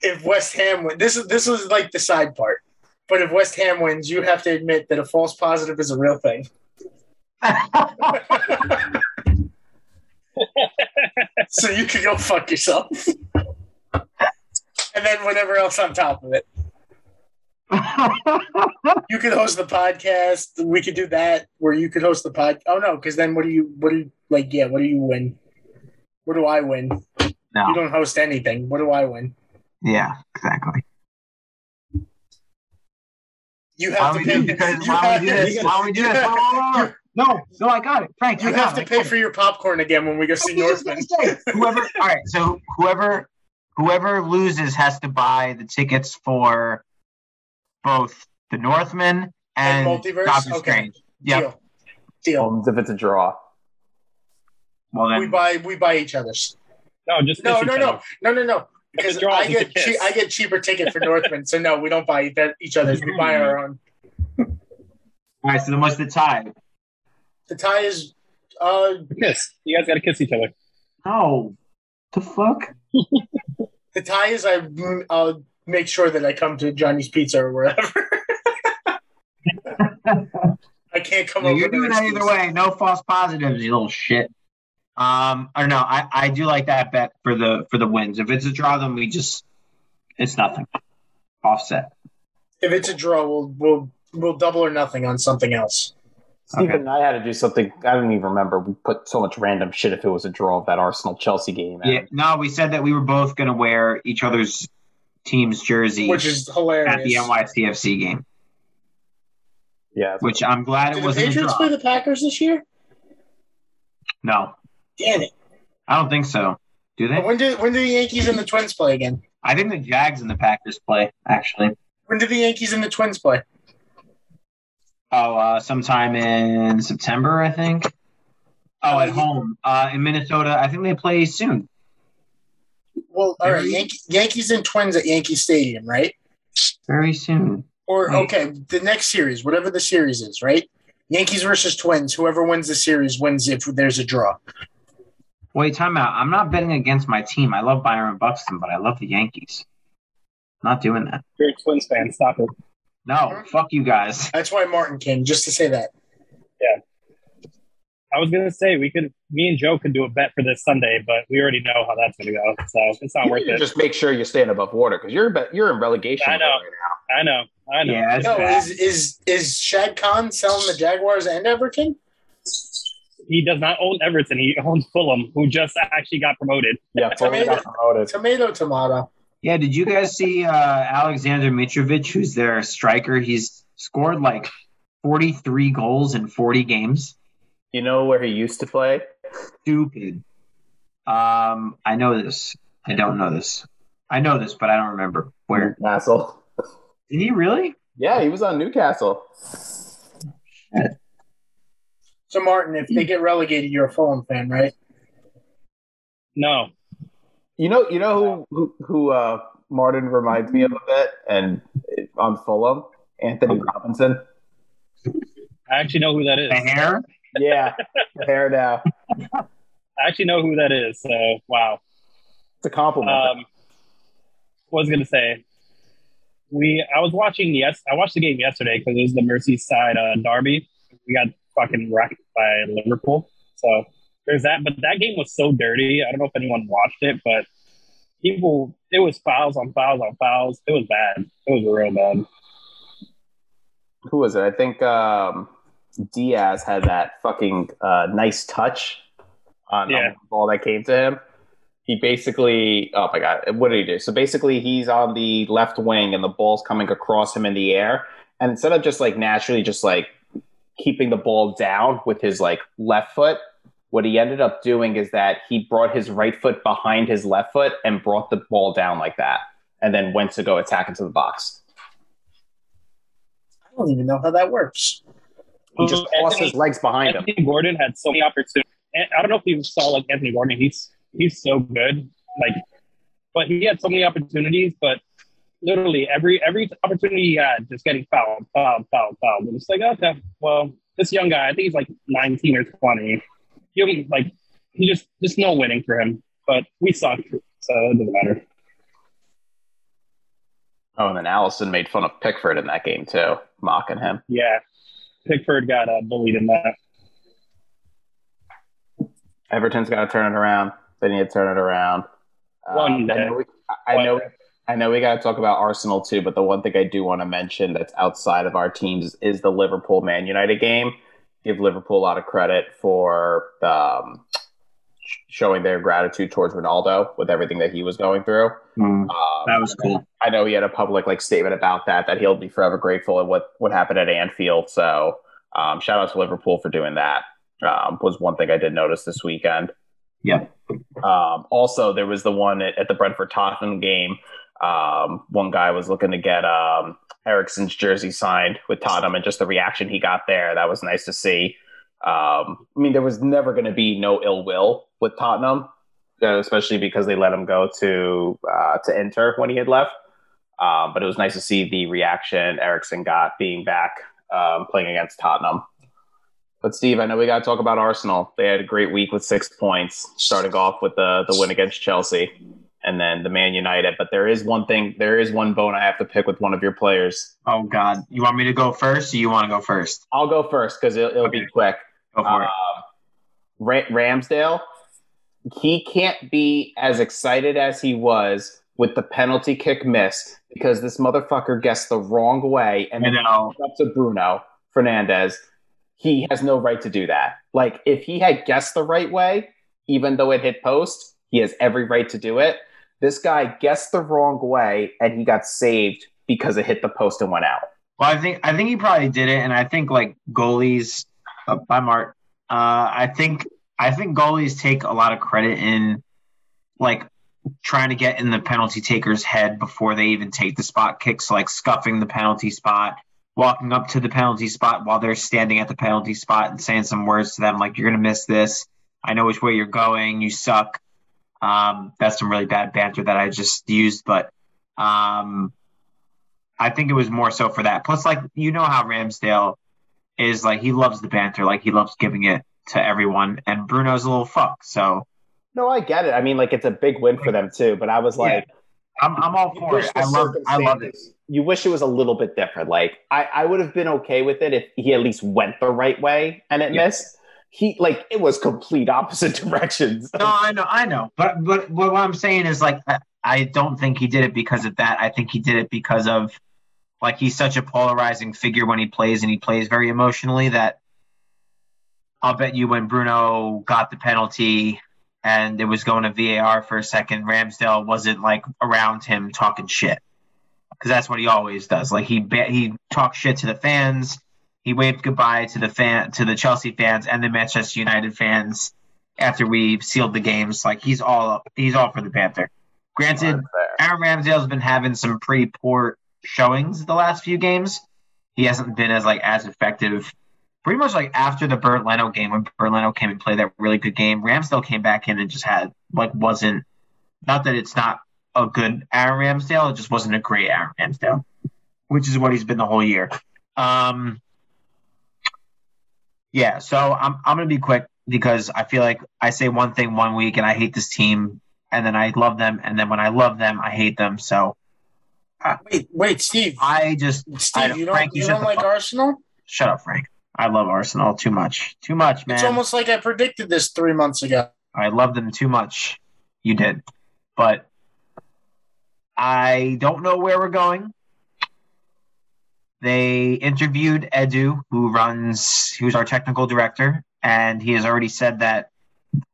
if West Ham wins, this is this was like the side part. But if West Ham wins, you have to admit that a false positive is a real thing. so you can go fuck yourself, and then whatever else on top of it. You could host the podcast. We could do that where you could host the pod. Oh no, because then what do you? What do you like? Yeah, what do you win? What do I win? You don't host anything. What do I win? Yeah, exactly. You have don't to pay. do this? you Why don't we do this? Why we do this? have- Whoa, whoa, whoa, whoa. No, no, I got it, Frank. You I have to it. pay for your popcorn again when we go see Northman. whoever. All right, so whoever whoever loses has to buy the tickets for both the Northman and, And Multiverse? Doctor Okay. Strange. Yep. Deal. Deal. Um, if it's a draw. Well then, we buy we buy each other's. No, just No, kiss no, no, no, no, no. Because If it draws, I get che- I get cheaper ticket for Northman, so no, we don't buy each other's. We buy our own. all right. So then, what's the tie? The tie is uh Kiss. You guys got to kiss each other. No, the fuck. the tie is I mm, I'll make sure that I come to Johnny's Pizza or wherever. I can't come No, over. you're doing that either way. No false positives, you little shit. Um, I don't know. I, I do like that bet for the for the wins. If it's a draw, then we just it's nothing. Offset. If it's a draw, we'll we'll we'll double or nothing on something else. Stephen Okay. and I had to do something. I don't even remember. We put so much random shit if it was a draw of that Arsenal Chelsea game. and- Yeah, no, we said that we were both going to wear each other's team's jersey which is hilarious, at the NYCFC game, yeah. which I'm glad it Did the wasn't a Patriots draw. play the Packers this year? No, Damn it! I don't think so. Do they? When do when did the Yankees and the Twins play again? I think the Jags and the Packers play actually. When do the Yankees and the Twins play? Oh, uh, sometime in September, I think. Oh, at home uh, in Minnesota. I think they play soon. Well, all right, Very- Yankee, Yankees and Twins at Yankee Stadium, right? Very soon. Or Right. okay, the next series, whatever the series is, right? Yankees versus Twins. Whoever wins the series wins if there's a draw. Wait, time out. I'm not betting against my team. I love Byron Buxton, but I love the Yankees. Not doing that. You're a Twins fan. Stop it. No, fuck you guys. That's why Martin came, just to say that. I was gonna say we could, me and Joe could do a bet for this Sunday, but we already know how that's gonna go, so it's not You worth it. just make sure you're staying above water because you're you're in relegation I know. mode right I know, I know. Yeah, No, bad. is is is Shad Khan selling the Jaguars and Everton? He does not own Everton. He owns Fulham, who just actually got promoted. now. Yeah, fully got promoted. Tomato, tomato. Yeah, did you guys see uh, Alexander Mitrovic, who's their striker? He's scored like 43 goals in 40 games. You know where he used to play? Stupid. Um, I know this. I don't know this. I know this, but I don't remember where. Newcastle. Did he really? Yeah, he was on Newcastle. So Martin, if they get relegated, you're a Fulham fan, right? No, You know, you know who who, who uh, Martin reminds me of a bit, and i on Fulham, Antonee Robinson. I actually know who that is. The hair? Yeah, hair now. I actually know who that is. So wow. It's a compliment. Um, was gonna say? We I was watching yes, I watched the game yesterday because it was the Merseyside uh, derby. We got fucking wrecked by Liverpool. So there's that. But that game was so dirty. I don't know if anyone watched it, but people, it was fouls on fouls on fouls. It was bad. It was real bad. who was it? I think um, Diaz had that fucking uh, nice touch on, Yeah. on the ball that came to him. He basically, oh my god, what did he do? So basically, he's on the left wing, and the ball's coming across him in the air, and instead of just like naturally just like keeping the ball down with his like left foot, what he ended up doing is that he brought his right foot behind his left foot and brought the ball down like that, and then went to go attack into the box. I don't even know how that works. He just crossed his legs behind him. Anthony Gordon had so many opportunities. I don't know if you saw like Anthony Gordon. He's he's so good. Like, but he had so many opportunities. But literally every every opportunity he had, just getting fouled, fouled, fouled, fouled. And it's like, okay, well, this young guy, I think he's like 19 or 20. He only, like he just just no winning for him. But we suck, so it doesn't matter. Oh, and then Alisson made fun of Pickford in that game too, mocking him. Yeah, Pickford got uh, bullied in that. Everton's got to turn it around. They need to turn it around. One Um, I day. know, we, I know, day. I know we got to talk about Arsenal too, but the one thing I do want to mention that's outside of our teams is the Liverpool Man United game. Give Liverpool a lot of credit for um, showing their gratitude towards Ronaldo with everything that he was going through. Mm, Um, that was cool. I know he had a public like statement about that that he'll be forever grateful at what what happened at Anfield. So um, shout out to Liverpool for doing that. Um, was one thing I did notice this weekend. Yeah. Um, also, there was the one at, at the Brentford Tottenham game. Um, one guy was looking to get um, Eriksen's jersey signed with Tottenham, and just the reaction he got there that was nice to see. Um, I mean, there was never going to be no ill will with Tottenham, uh, especially because they let him go to uh, to Inter when he had left. Um, but it was nice to see the reaction Eriksen got being back um, playing against Tottenham. But Steve, I know we got to talk about Arsenal. They had a great week with six points, starting off with the the win against Chelsea, and then the Man United. But there is one thing, there is one bone I have to pick with one of your players. Oh God, you want me to go first, or you want to go first? I'll go first because it'll, it'll be quick. Go for it. Um, Ra- Ramsdale, he can't be as excited as he was with the penalty kick miss because this motherfucker guessed the wrong way and then up to Bruno Fernandes. he has no right to do that. Like if he had guessed the right way, even though it hit post, he has every right to do it. This guy guessed the wrong way and he got saved because it hit the post and went out. Well, I think I think he probably did it, and I think like goalies. Uh, by Mart, uh, I think I think goalies take a lot of credit in like trying to get in the penalty taker's head before they even take the spot kicks, like scuffing the penalty spot, walking up to the penalty spot while they're standing at the penalty spot and saying some words to them like "You're gonna miss this. I know which way you're going. You suck." Um, that's some really bad banter that I just used, but um, I think it was more so for that. Plus, like you know how Ramsdale is like he loves the banter, like he loves giving it to everyone, and Bruno's a little fuck. So No, I get it. I mean, like it's a big win for them too. But I was Yeah. like, I'm I'm all for it. I love I love it. You wish it was a little bit different. Like I, I would have been okay with it if he at least went the right way and it Yeah. missed. He like it was complete opposite directions. No, I know, I know, but but, but what I'm saying is like I don't think he did it because of that. I think he did it because of like he's such a polarizing figure when he plays, and he plays very emotionally. That I'll bet you when Bruno got the penalty and it was going to VAR for a second, Ramsdale wasn't like around him talking shit because that's what he always does. Like he he talks shit to the fans. He waved goodbye to the fan to the Chelsea fans and the Manchester United fans after we sealed the games. Like he's all he's all for the Panther. Granted, Aaron Ramsdale's been having some pretty poor showings the last few games. He hasn't been as like as effective. Pretty much like after the Bert Leno game when Bert Leno came and played that really good game, Ramsdale came back in and just had like wasn't not that it's not a good Aaron Ramsdale, it just wasn't a great Aaron Ramsdale, which is what he's been the whole year. Um, yeah, so I'm I'm gonna be quick because I feel like I say one thing one week and I hate this team, and then I love them, and then when I love them, I hate them. So Wait, wait, Steve. I just Steve, I- you don't, Frank, you you don't like Arsenal? shut up, Frank. I love Arsenal too much, too much, man. It's almost like I predicted this three months ago. I love them too much. You did. But I don't know where we're going. They interviewed Edu, who runs, who's our technical director, and he has already said that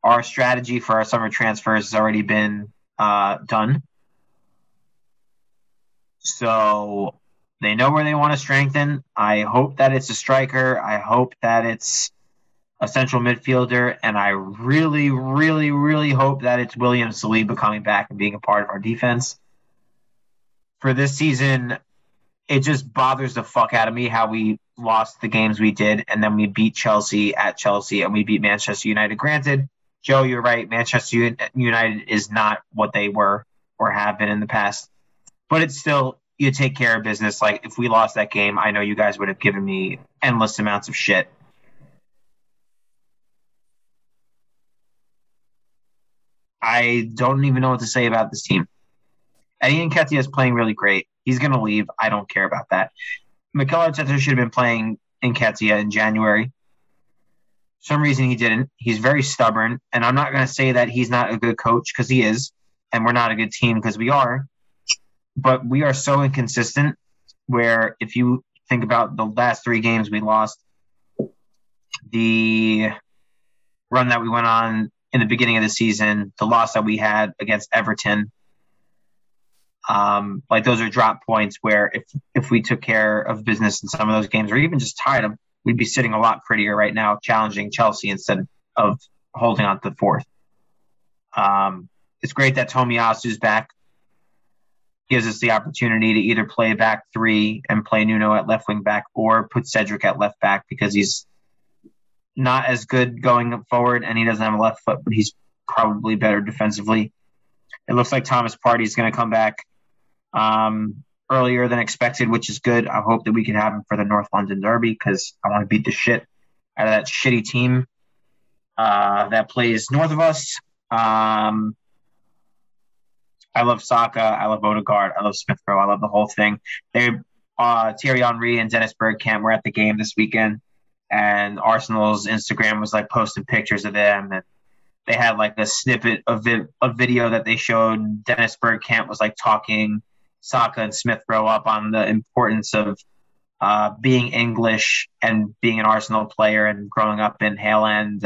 our strategy for our summer transfers has already been uh, done. So they know where they want to strengthen. I hope that it's a striker. I hope that it's a central midfielder, and I really, really, really hope that it's William Saliba coming back and being a part of our defense. For this season, it just bothers the fuck out of me how we lost the games we did, and then we beat Chelsea at Chelsea, and we beat Manchester United. Granted, Joe, you're right. Manchester United is not what they were or have been in the past, but it's still you take care of business. Like if we lost that game, I know you guys would have given me endless amounts of shit. I don't even know what to say about this team. Eddie Nketiah is playing really great. He's going to leave. I don't care about that. Mikel Arteta should have been playing Nketiah in January. For some reason he didn't. He's very stubborn, and I'm not going to say that he's not a good coach because he is, and we're not a good team because we are. But we are so inconsistent. Where if you think about the last three games we lost, the run that we went on in the beginning of the season, the loss that we had against Everton. Um, like those are drop points where if if we took care of business in some of those games, or even just tied them, we'd be sitting a lot prettier right now, challenging Chelsea instead of holding on to the fourth. Um, it's great that Tomiyasu's back. Gives us the opportunity to either play back three and play Nuno at left wing back, or put Cedric at left back because he's not as good going forward, and he doesn't have a left foot, but he's probably better defensively. It looks like Thomas Partey is going to come back um, earlier than expected, which is good. I hope that we can have him for the North London Derby because I want to beat the shit out of that shitty team uh, that plays north of us. Um, I love Saka. I love Odegaard. I love Smith Rowe. I love the whole thing. They, uh, Thierry Henry and Dennis Bergkamp were at the game this weekend and Arsenal's Instagram was like posting pictures of them, and they had like a snippet of vi- a video that they showed. Dennis Bergkamp was like talking Saka and Smith Rowe up on the importance of uh, being English and being an Arsenal player and growing up in Hale End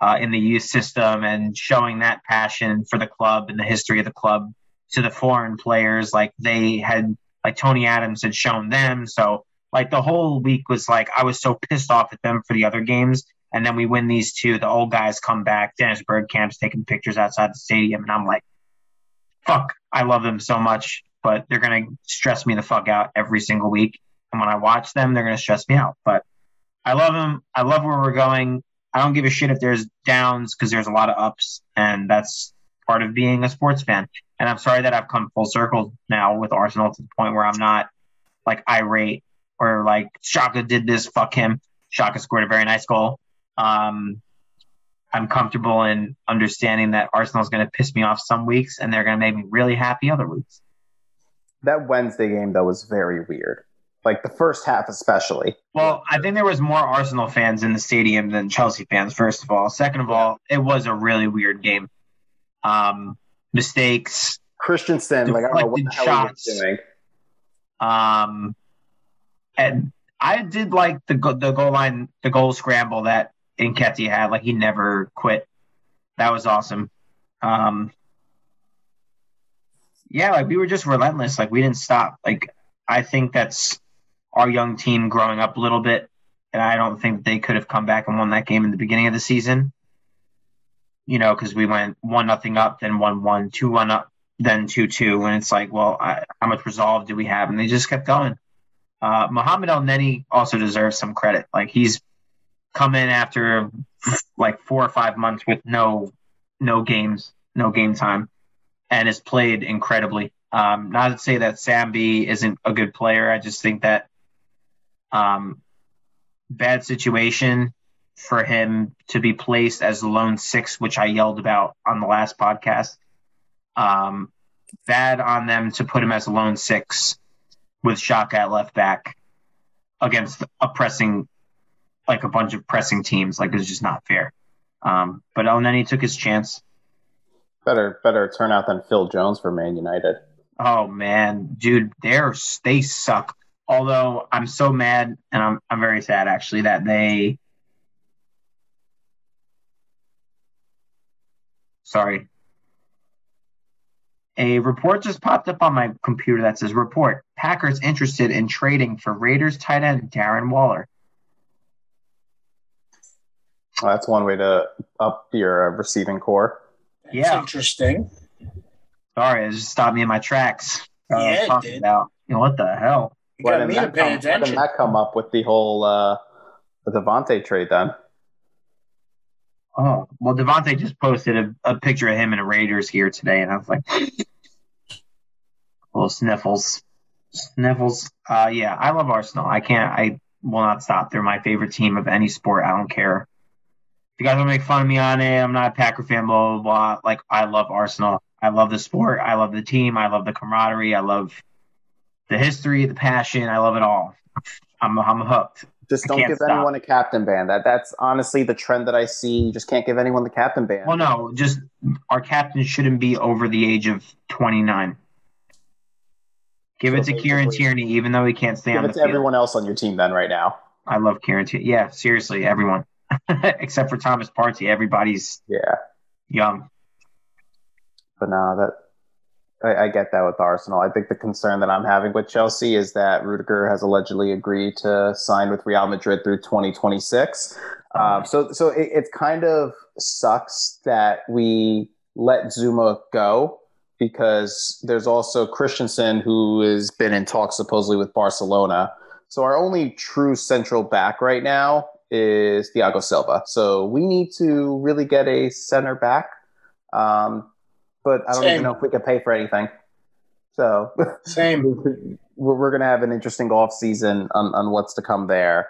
uh, in the youth system and showing that passion for the club and the history of the club to the foreign players, like they had, like Tony Adams had shown them. So, like the whole week was like I was so pissed off at them for the other games, and then we win these two. The old guys come back. Dennis Bergkamp's taking pictures outside the stadium, and I'm like, fuck, I love them so much, but they're gonna stress me the fuck out every single week. And when I watch them, they're gonna stress me out. But I love them. I love where we're going. I don't give a shit if there's downs because there's a lot of ups, and that's part of being a sports fan. And I'm sorry that I've come full circle now with Arsenal to the point where I'm not like irate or like Xhaka did this, fuck him. Xhaka scored a very nice goal. Um, I'm comfortable in understanding that Arsenal's going to piss me off some weeks and they're going to make me really happy other weeks. That Wednesday game though was very weird. Like the first half, especially. Well, I think there was more Arsenal fans in the stadium than Chelsea fans. First of all, second of all, it was a really weird game. Um, mistakes. Christensen, like I don't know what the Deflected hell he was shots. doing. Um, and I did like the go- the goal line, the goal scramble that Nketiah had. Like he never quit. That was awesome. Um, yeah, like we were just relentless. Like we didn't stop. Like I think that's our young team growing up a little bit, and I don't think they could have come back and won that game in the beginning of the season. You know, because we went one nothing up, then one one, two one up, then two two, and it's like, well, I, how much resolve do we have? And they just kept going. Uh, Muhammad Elneny also deserves some credit. Like he's come in after like four or five months with no no games, no game time, and has played incredibly. Um, not to say that Sambi isn't a good player. I just think that um, bad situation for him to be placed as the lone six, which I yelled about on the last podcast. Um, bad on them to put him as a lone six with Xhaka at left back against a pressing, like a bunch of pressing teams. Like it's just not fair. Um, but Elneny took his chance. Better, better turnout than Phil Jones for Man United. Oh man, dude, they're they suck. Although I'm so mad and I'm I'm very sad actually that they sorry. A report just popped up on my computer that says report Packers interested in trading for Raiders tight end Darren Waller. Well, that's one way to up your uh, receiving corps. That's Yeah. interesting. Sorry, it just stopped me in my tracks. Uh, Yeah, it talking did. about you know what the hell? You Why got didn't me to that pay come- why didn't that come up with the whole uh, the Davante trade then? Oh, well, Davante just posted a, a picture of him in a Raiders gear today, and I was like, little sniffles. Sniffles. Uh, yeah, I love Arsenal. I can't, I will not stop. They're my favorite team of any sport. I don't care. If you guys want to make fun of me on it, I'm not a Packer fan, blah, blah, blah. Like, I love Arsenal. I love the sport. I love the team. I love the camaraderie. I love the history, the passion. I love it all. I'm, I'm hooked. Just don't give stop. anyone a captain band. That that's honestly the trend that I see. You just can't give anyone the captain band. Well, no, just our captain shouldn't be over the age of 29. Give it So to Kieran Tierney, even though he can't stay give on it the to field. everyone else on your team then right now. I love Kieran Tierney. Yeah, seriously, everyone. Except for Thomas Partey. Everybody's Yeah, young. but no, that I, I get that with Arsenal. I think the concern that I'm having with Chelsea is that Rudiger has allegedly agreed to sign with Real Madrid through 2026. Um, so, so it, it kind of sucks that we let Zouma go because there's also Christensen who has been in talks supposedly with Barcelona. So our only true central back right now is Thiago Silva. So we need to really get a center back. Um, but I don't Same. even know if we can pay for anything. So Same. we're, we're going to have an interesting off season on, on what's to come there.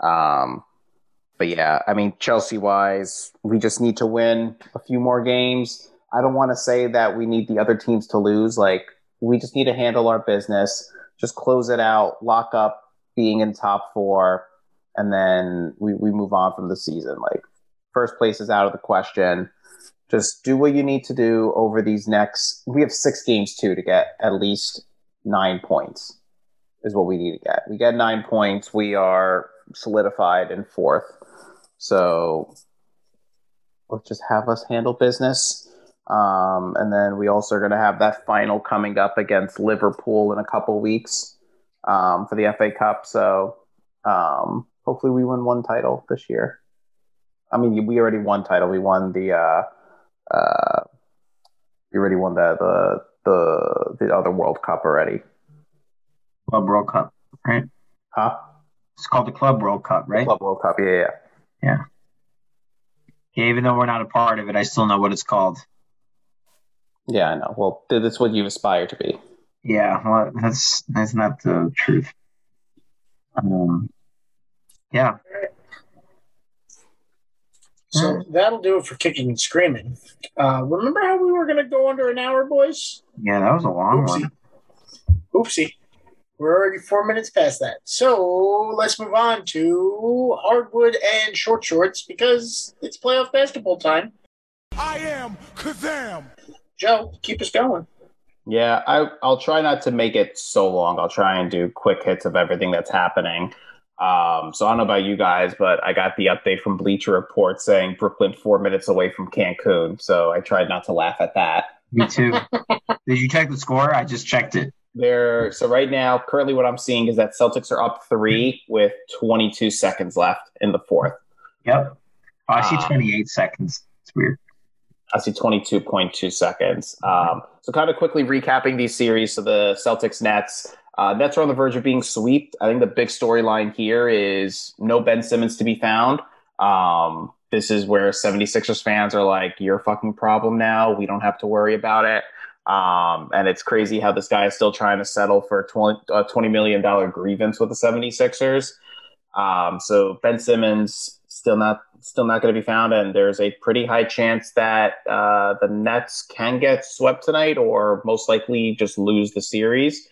Um, but yeah, I mean, Chelsea wise, we just need to win a few more games. I don't want to say that we need the other teams to lose. Like, we just need to handle our business, just close it out, lock up being in top four, and then we, we move on from the season. Like, first place is out of the question. Just do what you need to do over these next. We have six games too to get at least nine points. is what we need to get. We get nine points. We are solidified in fourth. So let's just have us handle business. Um, and then we also are going to have that final coming up against Liverpool in a couple weeks um, for the FA Cup. So um, hopefully we win one title this year. I mean, we already won title. We won the. Uh, uh, you already won the the the the other World Cup already. Club World Cup, right? Huh? It's called the Club World Cup, right? Club World Cup. Yeah, yeah. Yeah. Yeah, even though we're not a part of it, I still know what it's called. Yeah, I know. Well, th- that's what you aspire to be. Yeah, well, that's that's not the truth. Um, yeah, So that'll do it for kicking and screaming. Uh, remember how we were going to go under an hour, boys? yeah, that was a long Oopsie. one. Oopsie. We're already four minutes past that. So let's move on to hardwood and short shorts because it's playoff basketball time. I am Kazam. Joe, keep us going. Yeah, I, I'll try not to make it so long. I'll try and do quick hits of everything that's happening. Um, so I don't know about you guys, but I got the update from Bleacher Report saying Brooklyn four minutes away from Cancun. So I tried not to laugh at that. Me too. Did you check the score? I just checked it. There. So right now, currently, what I'm seeing is that Celtics are up three with 22 seconds left in the fourth. Yep. Oh, I see Ah. 28 seconds. It's weird. I see 22.2 seconds. Um, so, kind of quickly recapping these series. So, the Celtics Nets. Uh, Nets are on the verge of being swept. I think the big storyline here is no Ben Simmons to be found. Um, this is where 76ers fans are like, you're a fucking problem now. We don't have to worry about it. Um, and it's crazy how this guy is still trying to settle for a 20, a $20 million grievance with the 76ers. Um, so Ben Simmons still not still not going to be found, and there's a pretty high chance that uh, the Nets can get swept tonight, or most likely just lose the series.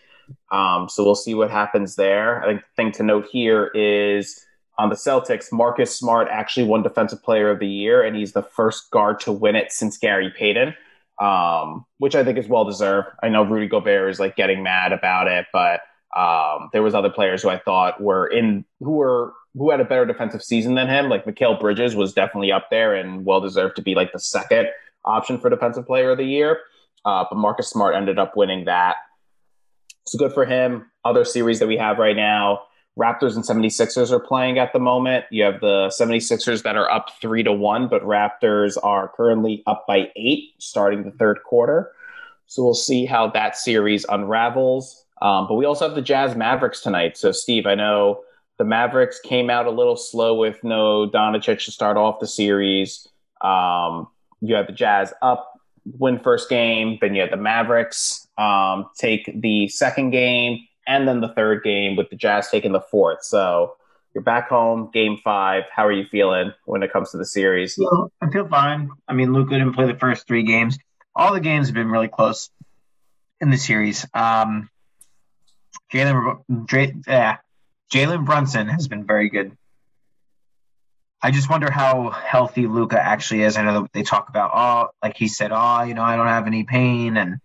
Um, so we'll see what happens there. I think the thing to note here is on the Celtics, Marcus Smart actually won Defensive Player of the Year, and he's the first guard to win it since Gary Payton, um, which I think is well deserved. I know Rudy Gobert is like getting mad about it, but um, there was other players who I thought were in who were who had a better defensive season than him. Like Mikal Bridges was definitely up there and well deserved to be like the second option for Defensive Player of the Year. Uh, but Marcus Smart ended up winning that. So good for him. Other series that we have right now, Raptors and 76ers are playing at the moment. You have the 76ers that are up three to one, but Raptors are currently up by eight starting the third quarter. So we'll see how that series unravels. Um, but we also have the Jazz Mavericks tonight. So, Steve, I know the Mavericks came out a little slow with no Doncic to start off the series. Um, you have the Jazz up, win first game. Then you had the Mavericks um, take the second game, and then the third game with the Jazz taking the fourth. So you're back home, game five. How are you feeling when it comes to the series? So, I feel fine. I mean, Luka didn't play the first three games. All the games have been really close in the series. Um, Jalen yeah, Jalen Brunson has been very good. I just wonder how healthy Luka actually is. I know they talk about, oh, like he said, oh, you know, I don't have any pain, and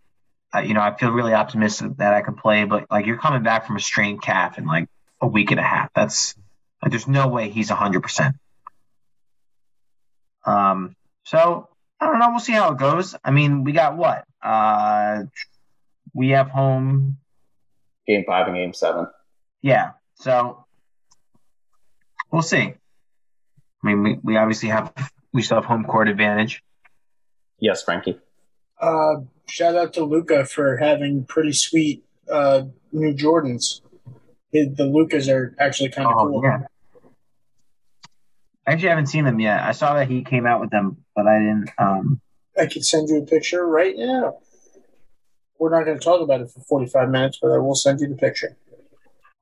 uh, you know, I feel really optimistic that I can play. But like, you're coming back from a strained calf in like a week and a half. That's like, there's no way he's hundred percent. Um, so I don't know. We'll see how it goes. I mean, we got what? Uh, we have home. Game five and game seven. Yeah. So we'll see. I mean, we, we obviously have we still have home court advantage. Yes, Frankie. Uh, shout out to Luka for having pretty sweet uh, new Jordans. The, the Lukas are actually kind of Oh cool. yeah. I actually haven't seen them yet. I saw that he came out with them, but I didn't. Um, I could send you a picture right now. We're not going to talk about it for 45 minutes, but I will send you the picture.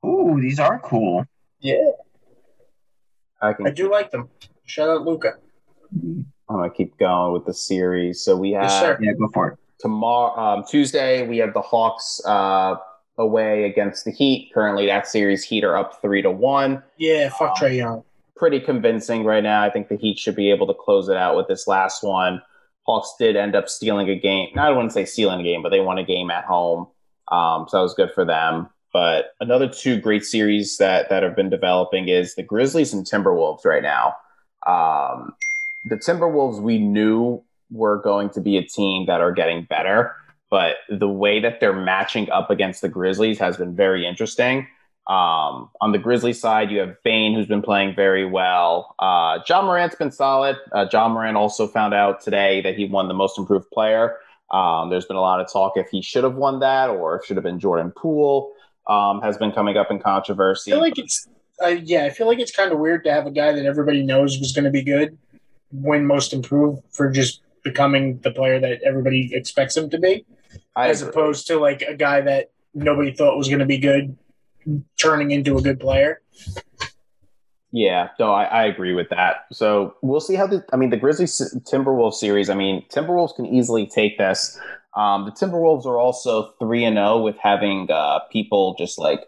ooh, these are cool. Yeah, I can I do like them. Shout out Luka. I'm gonna keep going with the series. So we have Yes, sir. Yeah, go for it. Tomorrow, um, Tuesday, we have the Hawks uh, away against the Heat. Currently, that series Heat are up three to one. Yeah, fuck Trae Young. Pretty convincing right now. I think the Heat should be able to close it out with this last one. Hawks did end up stealing a game. I wouldn't say stealing a game, but they won a game at home. Um, so that was good for them. but another two great series that that have been developing is the Grizzlies and Timberwolves right now. Um, the Timberwolves we knew were going to be a team that are getting better, but the way that they're matching up against the Grizzlies has been very interesting. Um, on the Grizzlies side, you have Bane, who's been playing very well. Uh, Ja Morant's been solid. Uh, Ja Morant also found out today that he won the most improved player. Um, there's been a lot of talk if he should have won that or if should have been Jordan Poole. Um, has been coming up in controversy. I feel like it's uh, yeah. I feel like it's kind of weird to have a guy that everybody knows was going to be good win most improved for just becoming the player that everybody expects him to be, I as agree. opposed to like a guy that nobody thought was going to be good turning into a good player. Yeah, no, I, I agree with that. So we'll see how the. I mean, the Grizzlies Timberwolves series. I mean, Timberwolves can easily take this. Um, the Timberwolves are also three and zero with having uh, people just like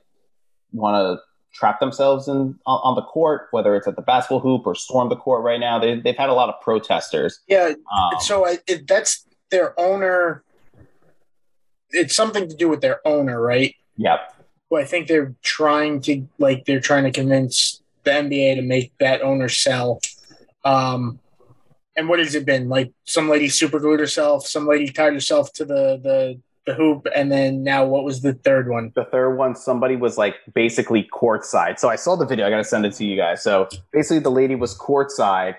want to trap themselves in on, on the court, whether it's at the basketball hoop or storm the court. Right now, they they've had a lot of protesters. Yeah, Um, so I, it, that's their owner. It's something to do with their owner, right? yep. Well, I think they're trying to like they're trying to convince the NBA to make that owner sell. Um, and what has it been like? Some lady super glued herself. Some lady tied herself to the the the hoop, and then now what was the third one? the third one, somebody was like basically courtside. So I saw the video. I got to send it to you guys. So basically, the lady was courtside,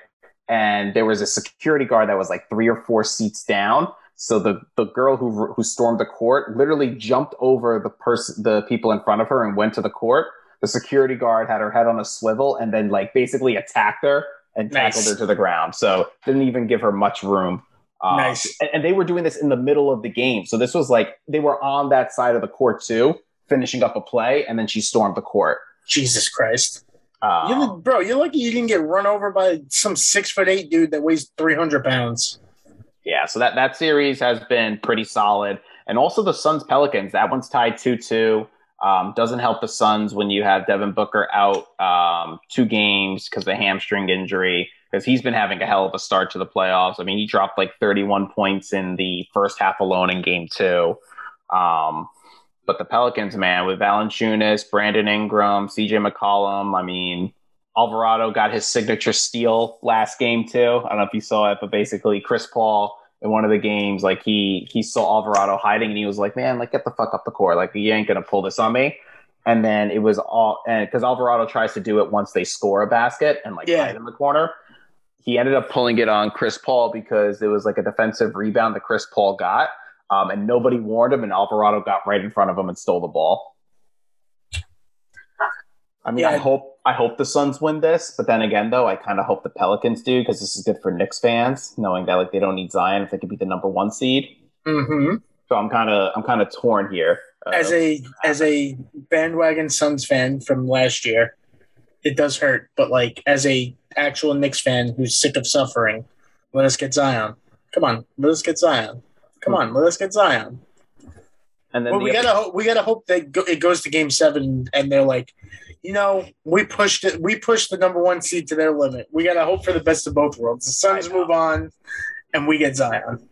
and there was a security guard that was like three or four seats down. So the the girl who who stormed the court literally jumped over the person, the people in front of her, and went to the court. The security guard had her head on a swivel, and then like basically attacked her and tackled Nice. her to the ground. So didn't even give her much room. Um, Nice. and, and they were doing this in the middle of the game. So this was like they were on that side of the court too, finishing up a play, and then she stormed the court. Jesus Christ! Um, You, bro, you're lucky you didn't get run over by some six foot eight dude that weighs three hundred pounds. yeah, so that that series has been pretty solid, and also the Suns Pelicans. That one's tied two two. Um, doesn't help the Suns when you have Devin Booker out um, two games because of a hamstring injury. Because he's been having a hell of a start to the playoffs. I mean, he dropped like 31 points in the first half alone in game two. Um, but the Pelicans, man, with Valanciunas, Brandon Ingram, CJ McCollum, I mean, Alvarado got his signature steal last game too. I don't know if you saw it, but basically Chris Paul in one of the games, like he he saw Alvarado hiding and he was like, "Man, like get the fuck up the court. Like you ain't gonna pull this on me." And then it was all and because Alvarado tries to do it once they score a basket and like Yeah. hide in the corner. He ended up pulling it on Chris Paul because it was like a defensive rebound that Chris Paul got, um, and nobody warned him, and Alvarado got right in front of him and stole the ball. I mean, I hope I hope the Suns win this, but then again, though, I kind of hope the Pelicans do because this is good for Knicks fans, knowing that like they don't need Zion if they could be the number one seed. Mm-hmm. So I'm kind of I'm kind of torn here. Uh, As a as a bandwagon Suns fan from last year, it does hurt. But like as a actual Knicks fan who's sick of suffering, let us get Zion. Come on, let us get Zion. Come on, let us get Zion. and then Well, the we other- gotta hope. We gotta hope that go, it goes to Game Seven, and they're like, you know, we pushed it. We pushed the number one seed to their limit. We gotta hope for the best of both worlds. The Suns move on, and we get Zion.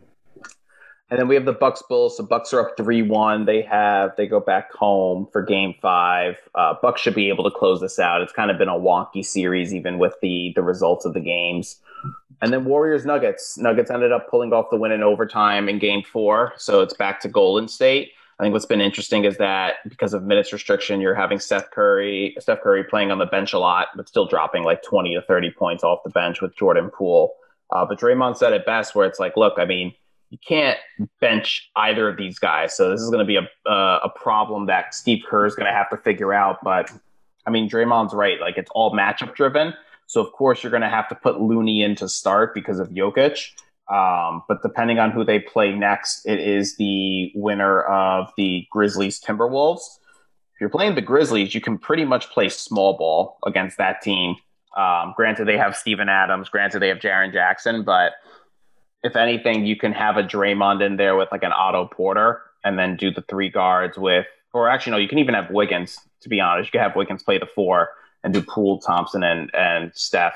And then we have the Bucks Bulls. The Bucks are up three one. They have they go back home for Game Five. Uh, Bucks should be able to close this out. It's kind of been a wonky series, even with the the results of the games. And then Warriors Nuggets. Nuggets ended up pulling off the win in overtime in Game Four, so it's back to Golden State. I think what's been interesting is that because of minutes restriction, you're having Steph Curry, Steph Curry playing on the bench a lot, but still dropping like 20 to 30 points off the bench with Jordan Poole. Uh, but Draymond said it best, where it's like, look, I mean, you can't bench either of these guys. So this is going to be a uh, a problem that Steve Kerr is going to have to figure out. But I mean, Draymond's right; like it's all matchup driven. So of course you're going to have to put Looney in to start because of Jokic. Um, but depending on who they play next, it is the winner of the Grizzlies Timberwolves. If you're playing the Grizzlies, you can pretty much play small ball against that team. Um, granted, they have Steven Adams. Granted, they have Jaren Jackson, but if anything, you can have a Draymond in there with like an Otto Porter, and then do the three guards with, or actually no, you can even have Wiggins. To be honest, you can have Wiggins play the four and do Poole, Thompson, and and Steph.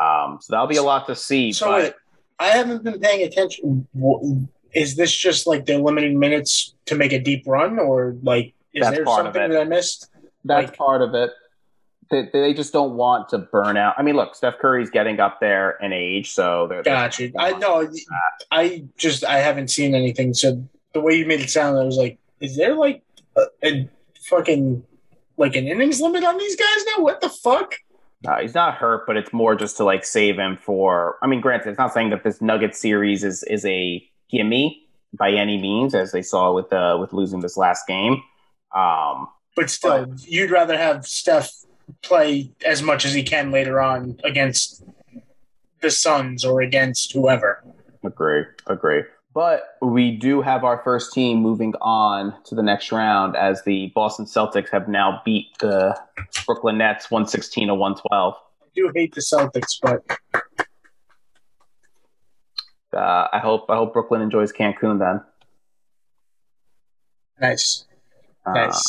Um, so that'll be a lot to see. So but wait, I haven't been paying attention. Is this just like they're limiting minutes to make a deep run, or like Is That's there something that I missed? That's Like- part of it. They, they just don't want to burn out. I mean, look, Steph Curry's getting up there in age, so they're, they're Got you. I know. I just I haven't seen anything. So the way you made it sound, I was like, is there like a, a fucking like an innings limit on these guys now? What the fuck? Uh, he's not hurt, but it's more just to like save him for. I mean, granted, it's not saying that this Nugget series is is a gimme by any means, as they saw with uh, with losing this last game. Um, But still, you'd rather have Steph play as much as he can later on against the Suns or against whoever. agree, agree. But we do have our first team moving on to the next round as the Boston Celtics have now beat the Brooklyn Nets 116 to 112. I do hate the Celtics, but Uh, I hope I hope Brooklyn enjoys Cancun then. nice, Uh, nice.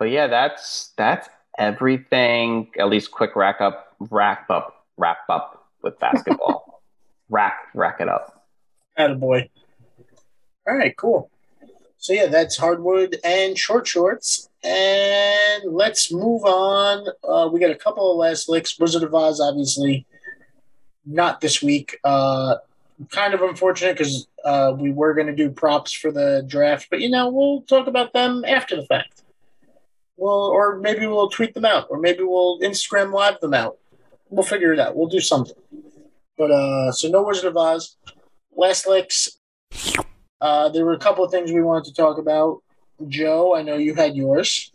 but yeah, that's that's everything. At least quick rack up, wrap up, wrap up with basketball. rack, rack it up. Attaboy. All right, cool. So yeah, that's hardwood and short shorts. And let's move on. Uh, we got a couple of last licks. Wizard of Oz, obviously, not this week. Uh, kind of unfortunate because uh, we were going to do props for the draft, but you know we'll talk about them after the fact. Well, or maybe we'll tweet them out, or maybe we'll Instagram live them out. We'll figure it out. We'll do something. But uh, so no Wizard of Oz. Last licks. Uh, there were a couple of things we wanted to talk about. Joe, I know you had yours.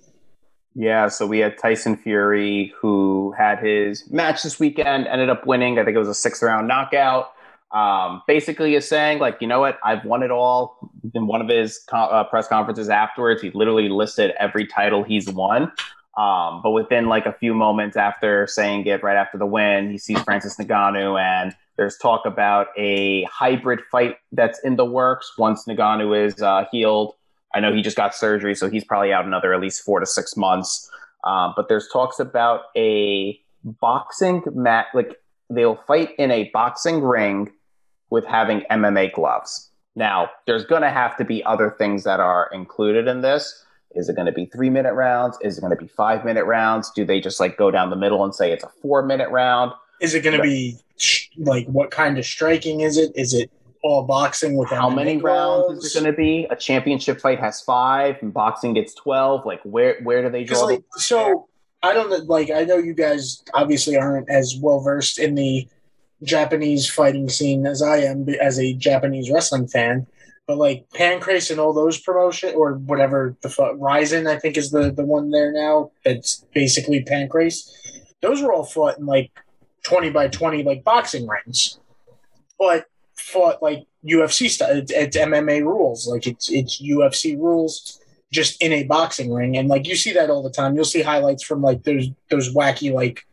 Yeah, so we had Tyson Fury who had his match this weekend, ended up winning. I think it was a sixth round knockout. Um, basically, is saying like, you know what, I've won it all. In one of his uh, press conferences afterwards, he literally listed every title he's won. Um, but within like a few moments after saying it, right after the win, he sees Francis Ngannou, and there's talk about a hybrid fight that's in the works once Ngannou is uh, healed. I know he just got surgery, so he's probably out another at least four to six months. Um, but there's talks about a boxing match, like they'll fight in a boxing ring with having MMA gloves. Now, there's going to have to be other things that are included in this. Is it going to be three minute rounds? Is it going to be five minute rounds? Do they just like go down the middle and say it's a four minute round? Is it going to be like what kind of striking is it? Is it all boxing with How many rounds is it going to be? A championship fight has five, and boxing gets twelve. Like, where where do they draw? like so, I don't. Like I know you guys obviously aren't as well versed in the Japanese fighting scene as I am as a Japanese wrestling fan. But like Pancrase and all those promotion or whatever the fuck Rizin I think is the the one there now. It's basically Pancrase. Those were all fought in like twenty by twenty like boxing rings, but fought like UFC style. It's, it's MMA rules. Like it's it's UFC rules just in a boxing ring and like you see that all the time you'll see highlights from like those those wacky like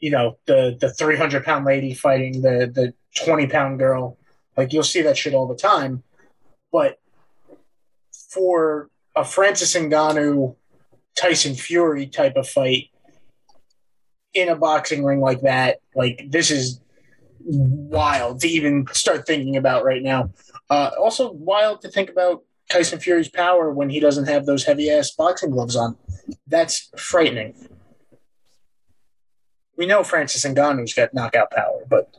you know the the 300 pound lady fighting the the 20 pound girl like you'll see that shit all the time but for a francis Ngannou tyson fury type of fight in a boxing ring like that like this is wild to even start thinking about right now uh, also wild to think about Tyson Fury's power when he doesn't have those heavy ass boxing gloves on. That's frightening. We know Francis Ngannou's got knockout power, but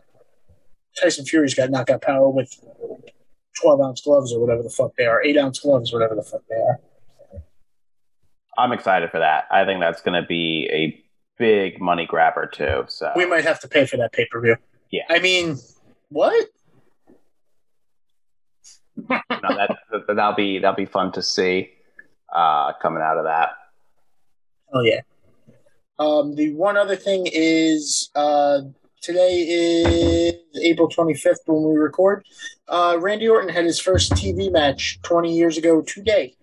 Tyson Fury's got knockout power with 12 ounce gloves or whatever the fuck they are, 8 ounce gloves, whatever the fuck they are. I'm excited for that. I think that's going to be a big money grabber too. So We might have to pay for that pay per view. Yeah. I mean, what? no, that, that that'll be that'll be fun to see uh, coming out of that. Oh yeah. Um, the one other thing is uh, today is April 25th when we record. Uh, Randy Orton had his first TV match 20 years ago today.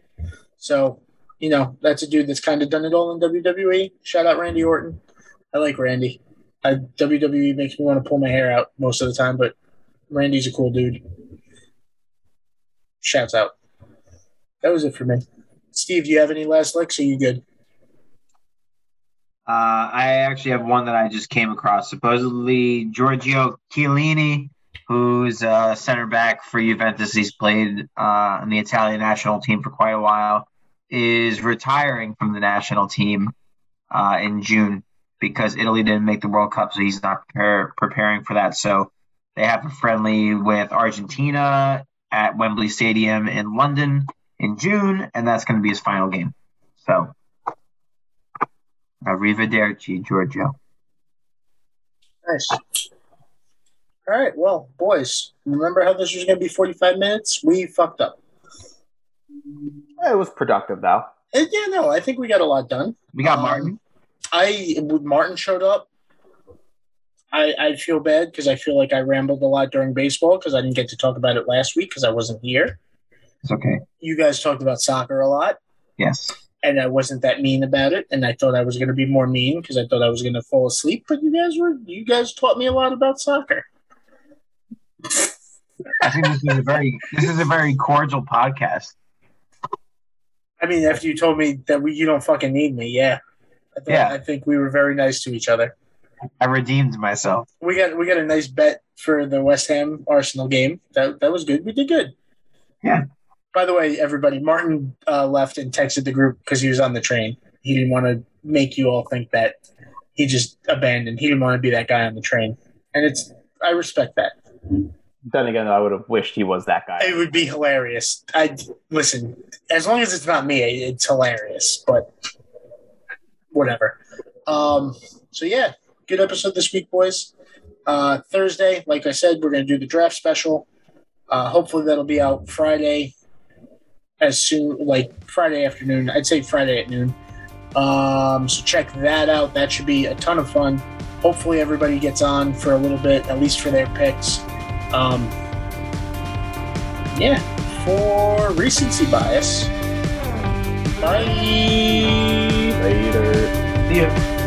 So, you know, that's a dude that's kind of done it all in WWE. Shout out Randy Orton. I like Randy. I, WWE makes me want to pull my hair out most of the time, but Randy's a cool dude. Shouts out. That was it for me. Steve, do you have any last licks? Are you good? Uh, I actually have one that I just came across. Supposedly, Giorgio Chiellini, who's a center back for Juventus, he's played uh, on the Italian national team for quite a while. is retiring from the national team uh, in June because Italy didn't make the World Cup, so he's not preparing for that. So they have a friendly with Argentina at Wembley Stadium in London in June, and that's going to be his final game. So, arrivederci, Giorgio. Nice. All right. Well, boys, remember how this was going to be 45 minutes? We fucked up. It was productive though. And yeah, no, I think we got a lot done. We got Um, Martin. I Martin showed up, I I feel bad because I feel like I rambled a lot during baseball because I didn't get to talk about it last week because I wasn't here. It's okay. You guys talked about soccer a lot, Yes. And I wasn't that mean about it. And I thought I was going to be more mean because I thought I was going to fall asleep. But you guys were you guys taught me a lot about soccer. I think this is a very this is a very cordial podcast. I mean, after you told me that we, you don't fucking need me, yeah. I, thought, Yeah. I think we were very nice to each other. I redeemed myself. We got we got a nice bet for the West Ham Arsenal game. That that was good. We did good. Yeah. By the way, everybody, Martin uh, left and texted the group because he was on the train. He didn't want to make you all think that he just abandoned. He didn't want to be that guy on the train, and it's I respect that. Then again, I would have wished he was that guy. It would be hilarious. I listen as long as it's not me. It's hilarious, but whatever. Um. So yeah, good episode this week, boys. Uh, Thursday, like I said, we're gonna do the draft special. Uh, hopefully that'll be out Friday, as soon like Friday afternoon. I'd say Friday at noon. Um, so check that out. That should be a ton of fun. Hopefully everybody gets on for a little bit, at least for their picks. Um, yeah, for recency bias. Bye. Later. See ya.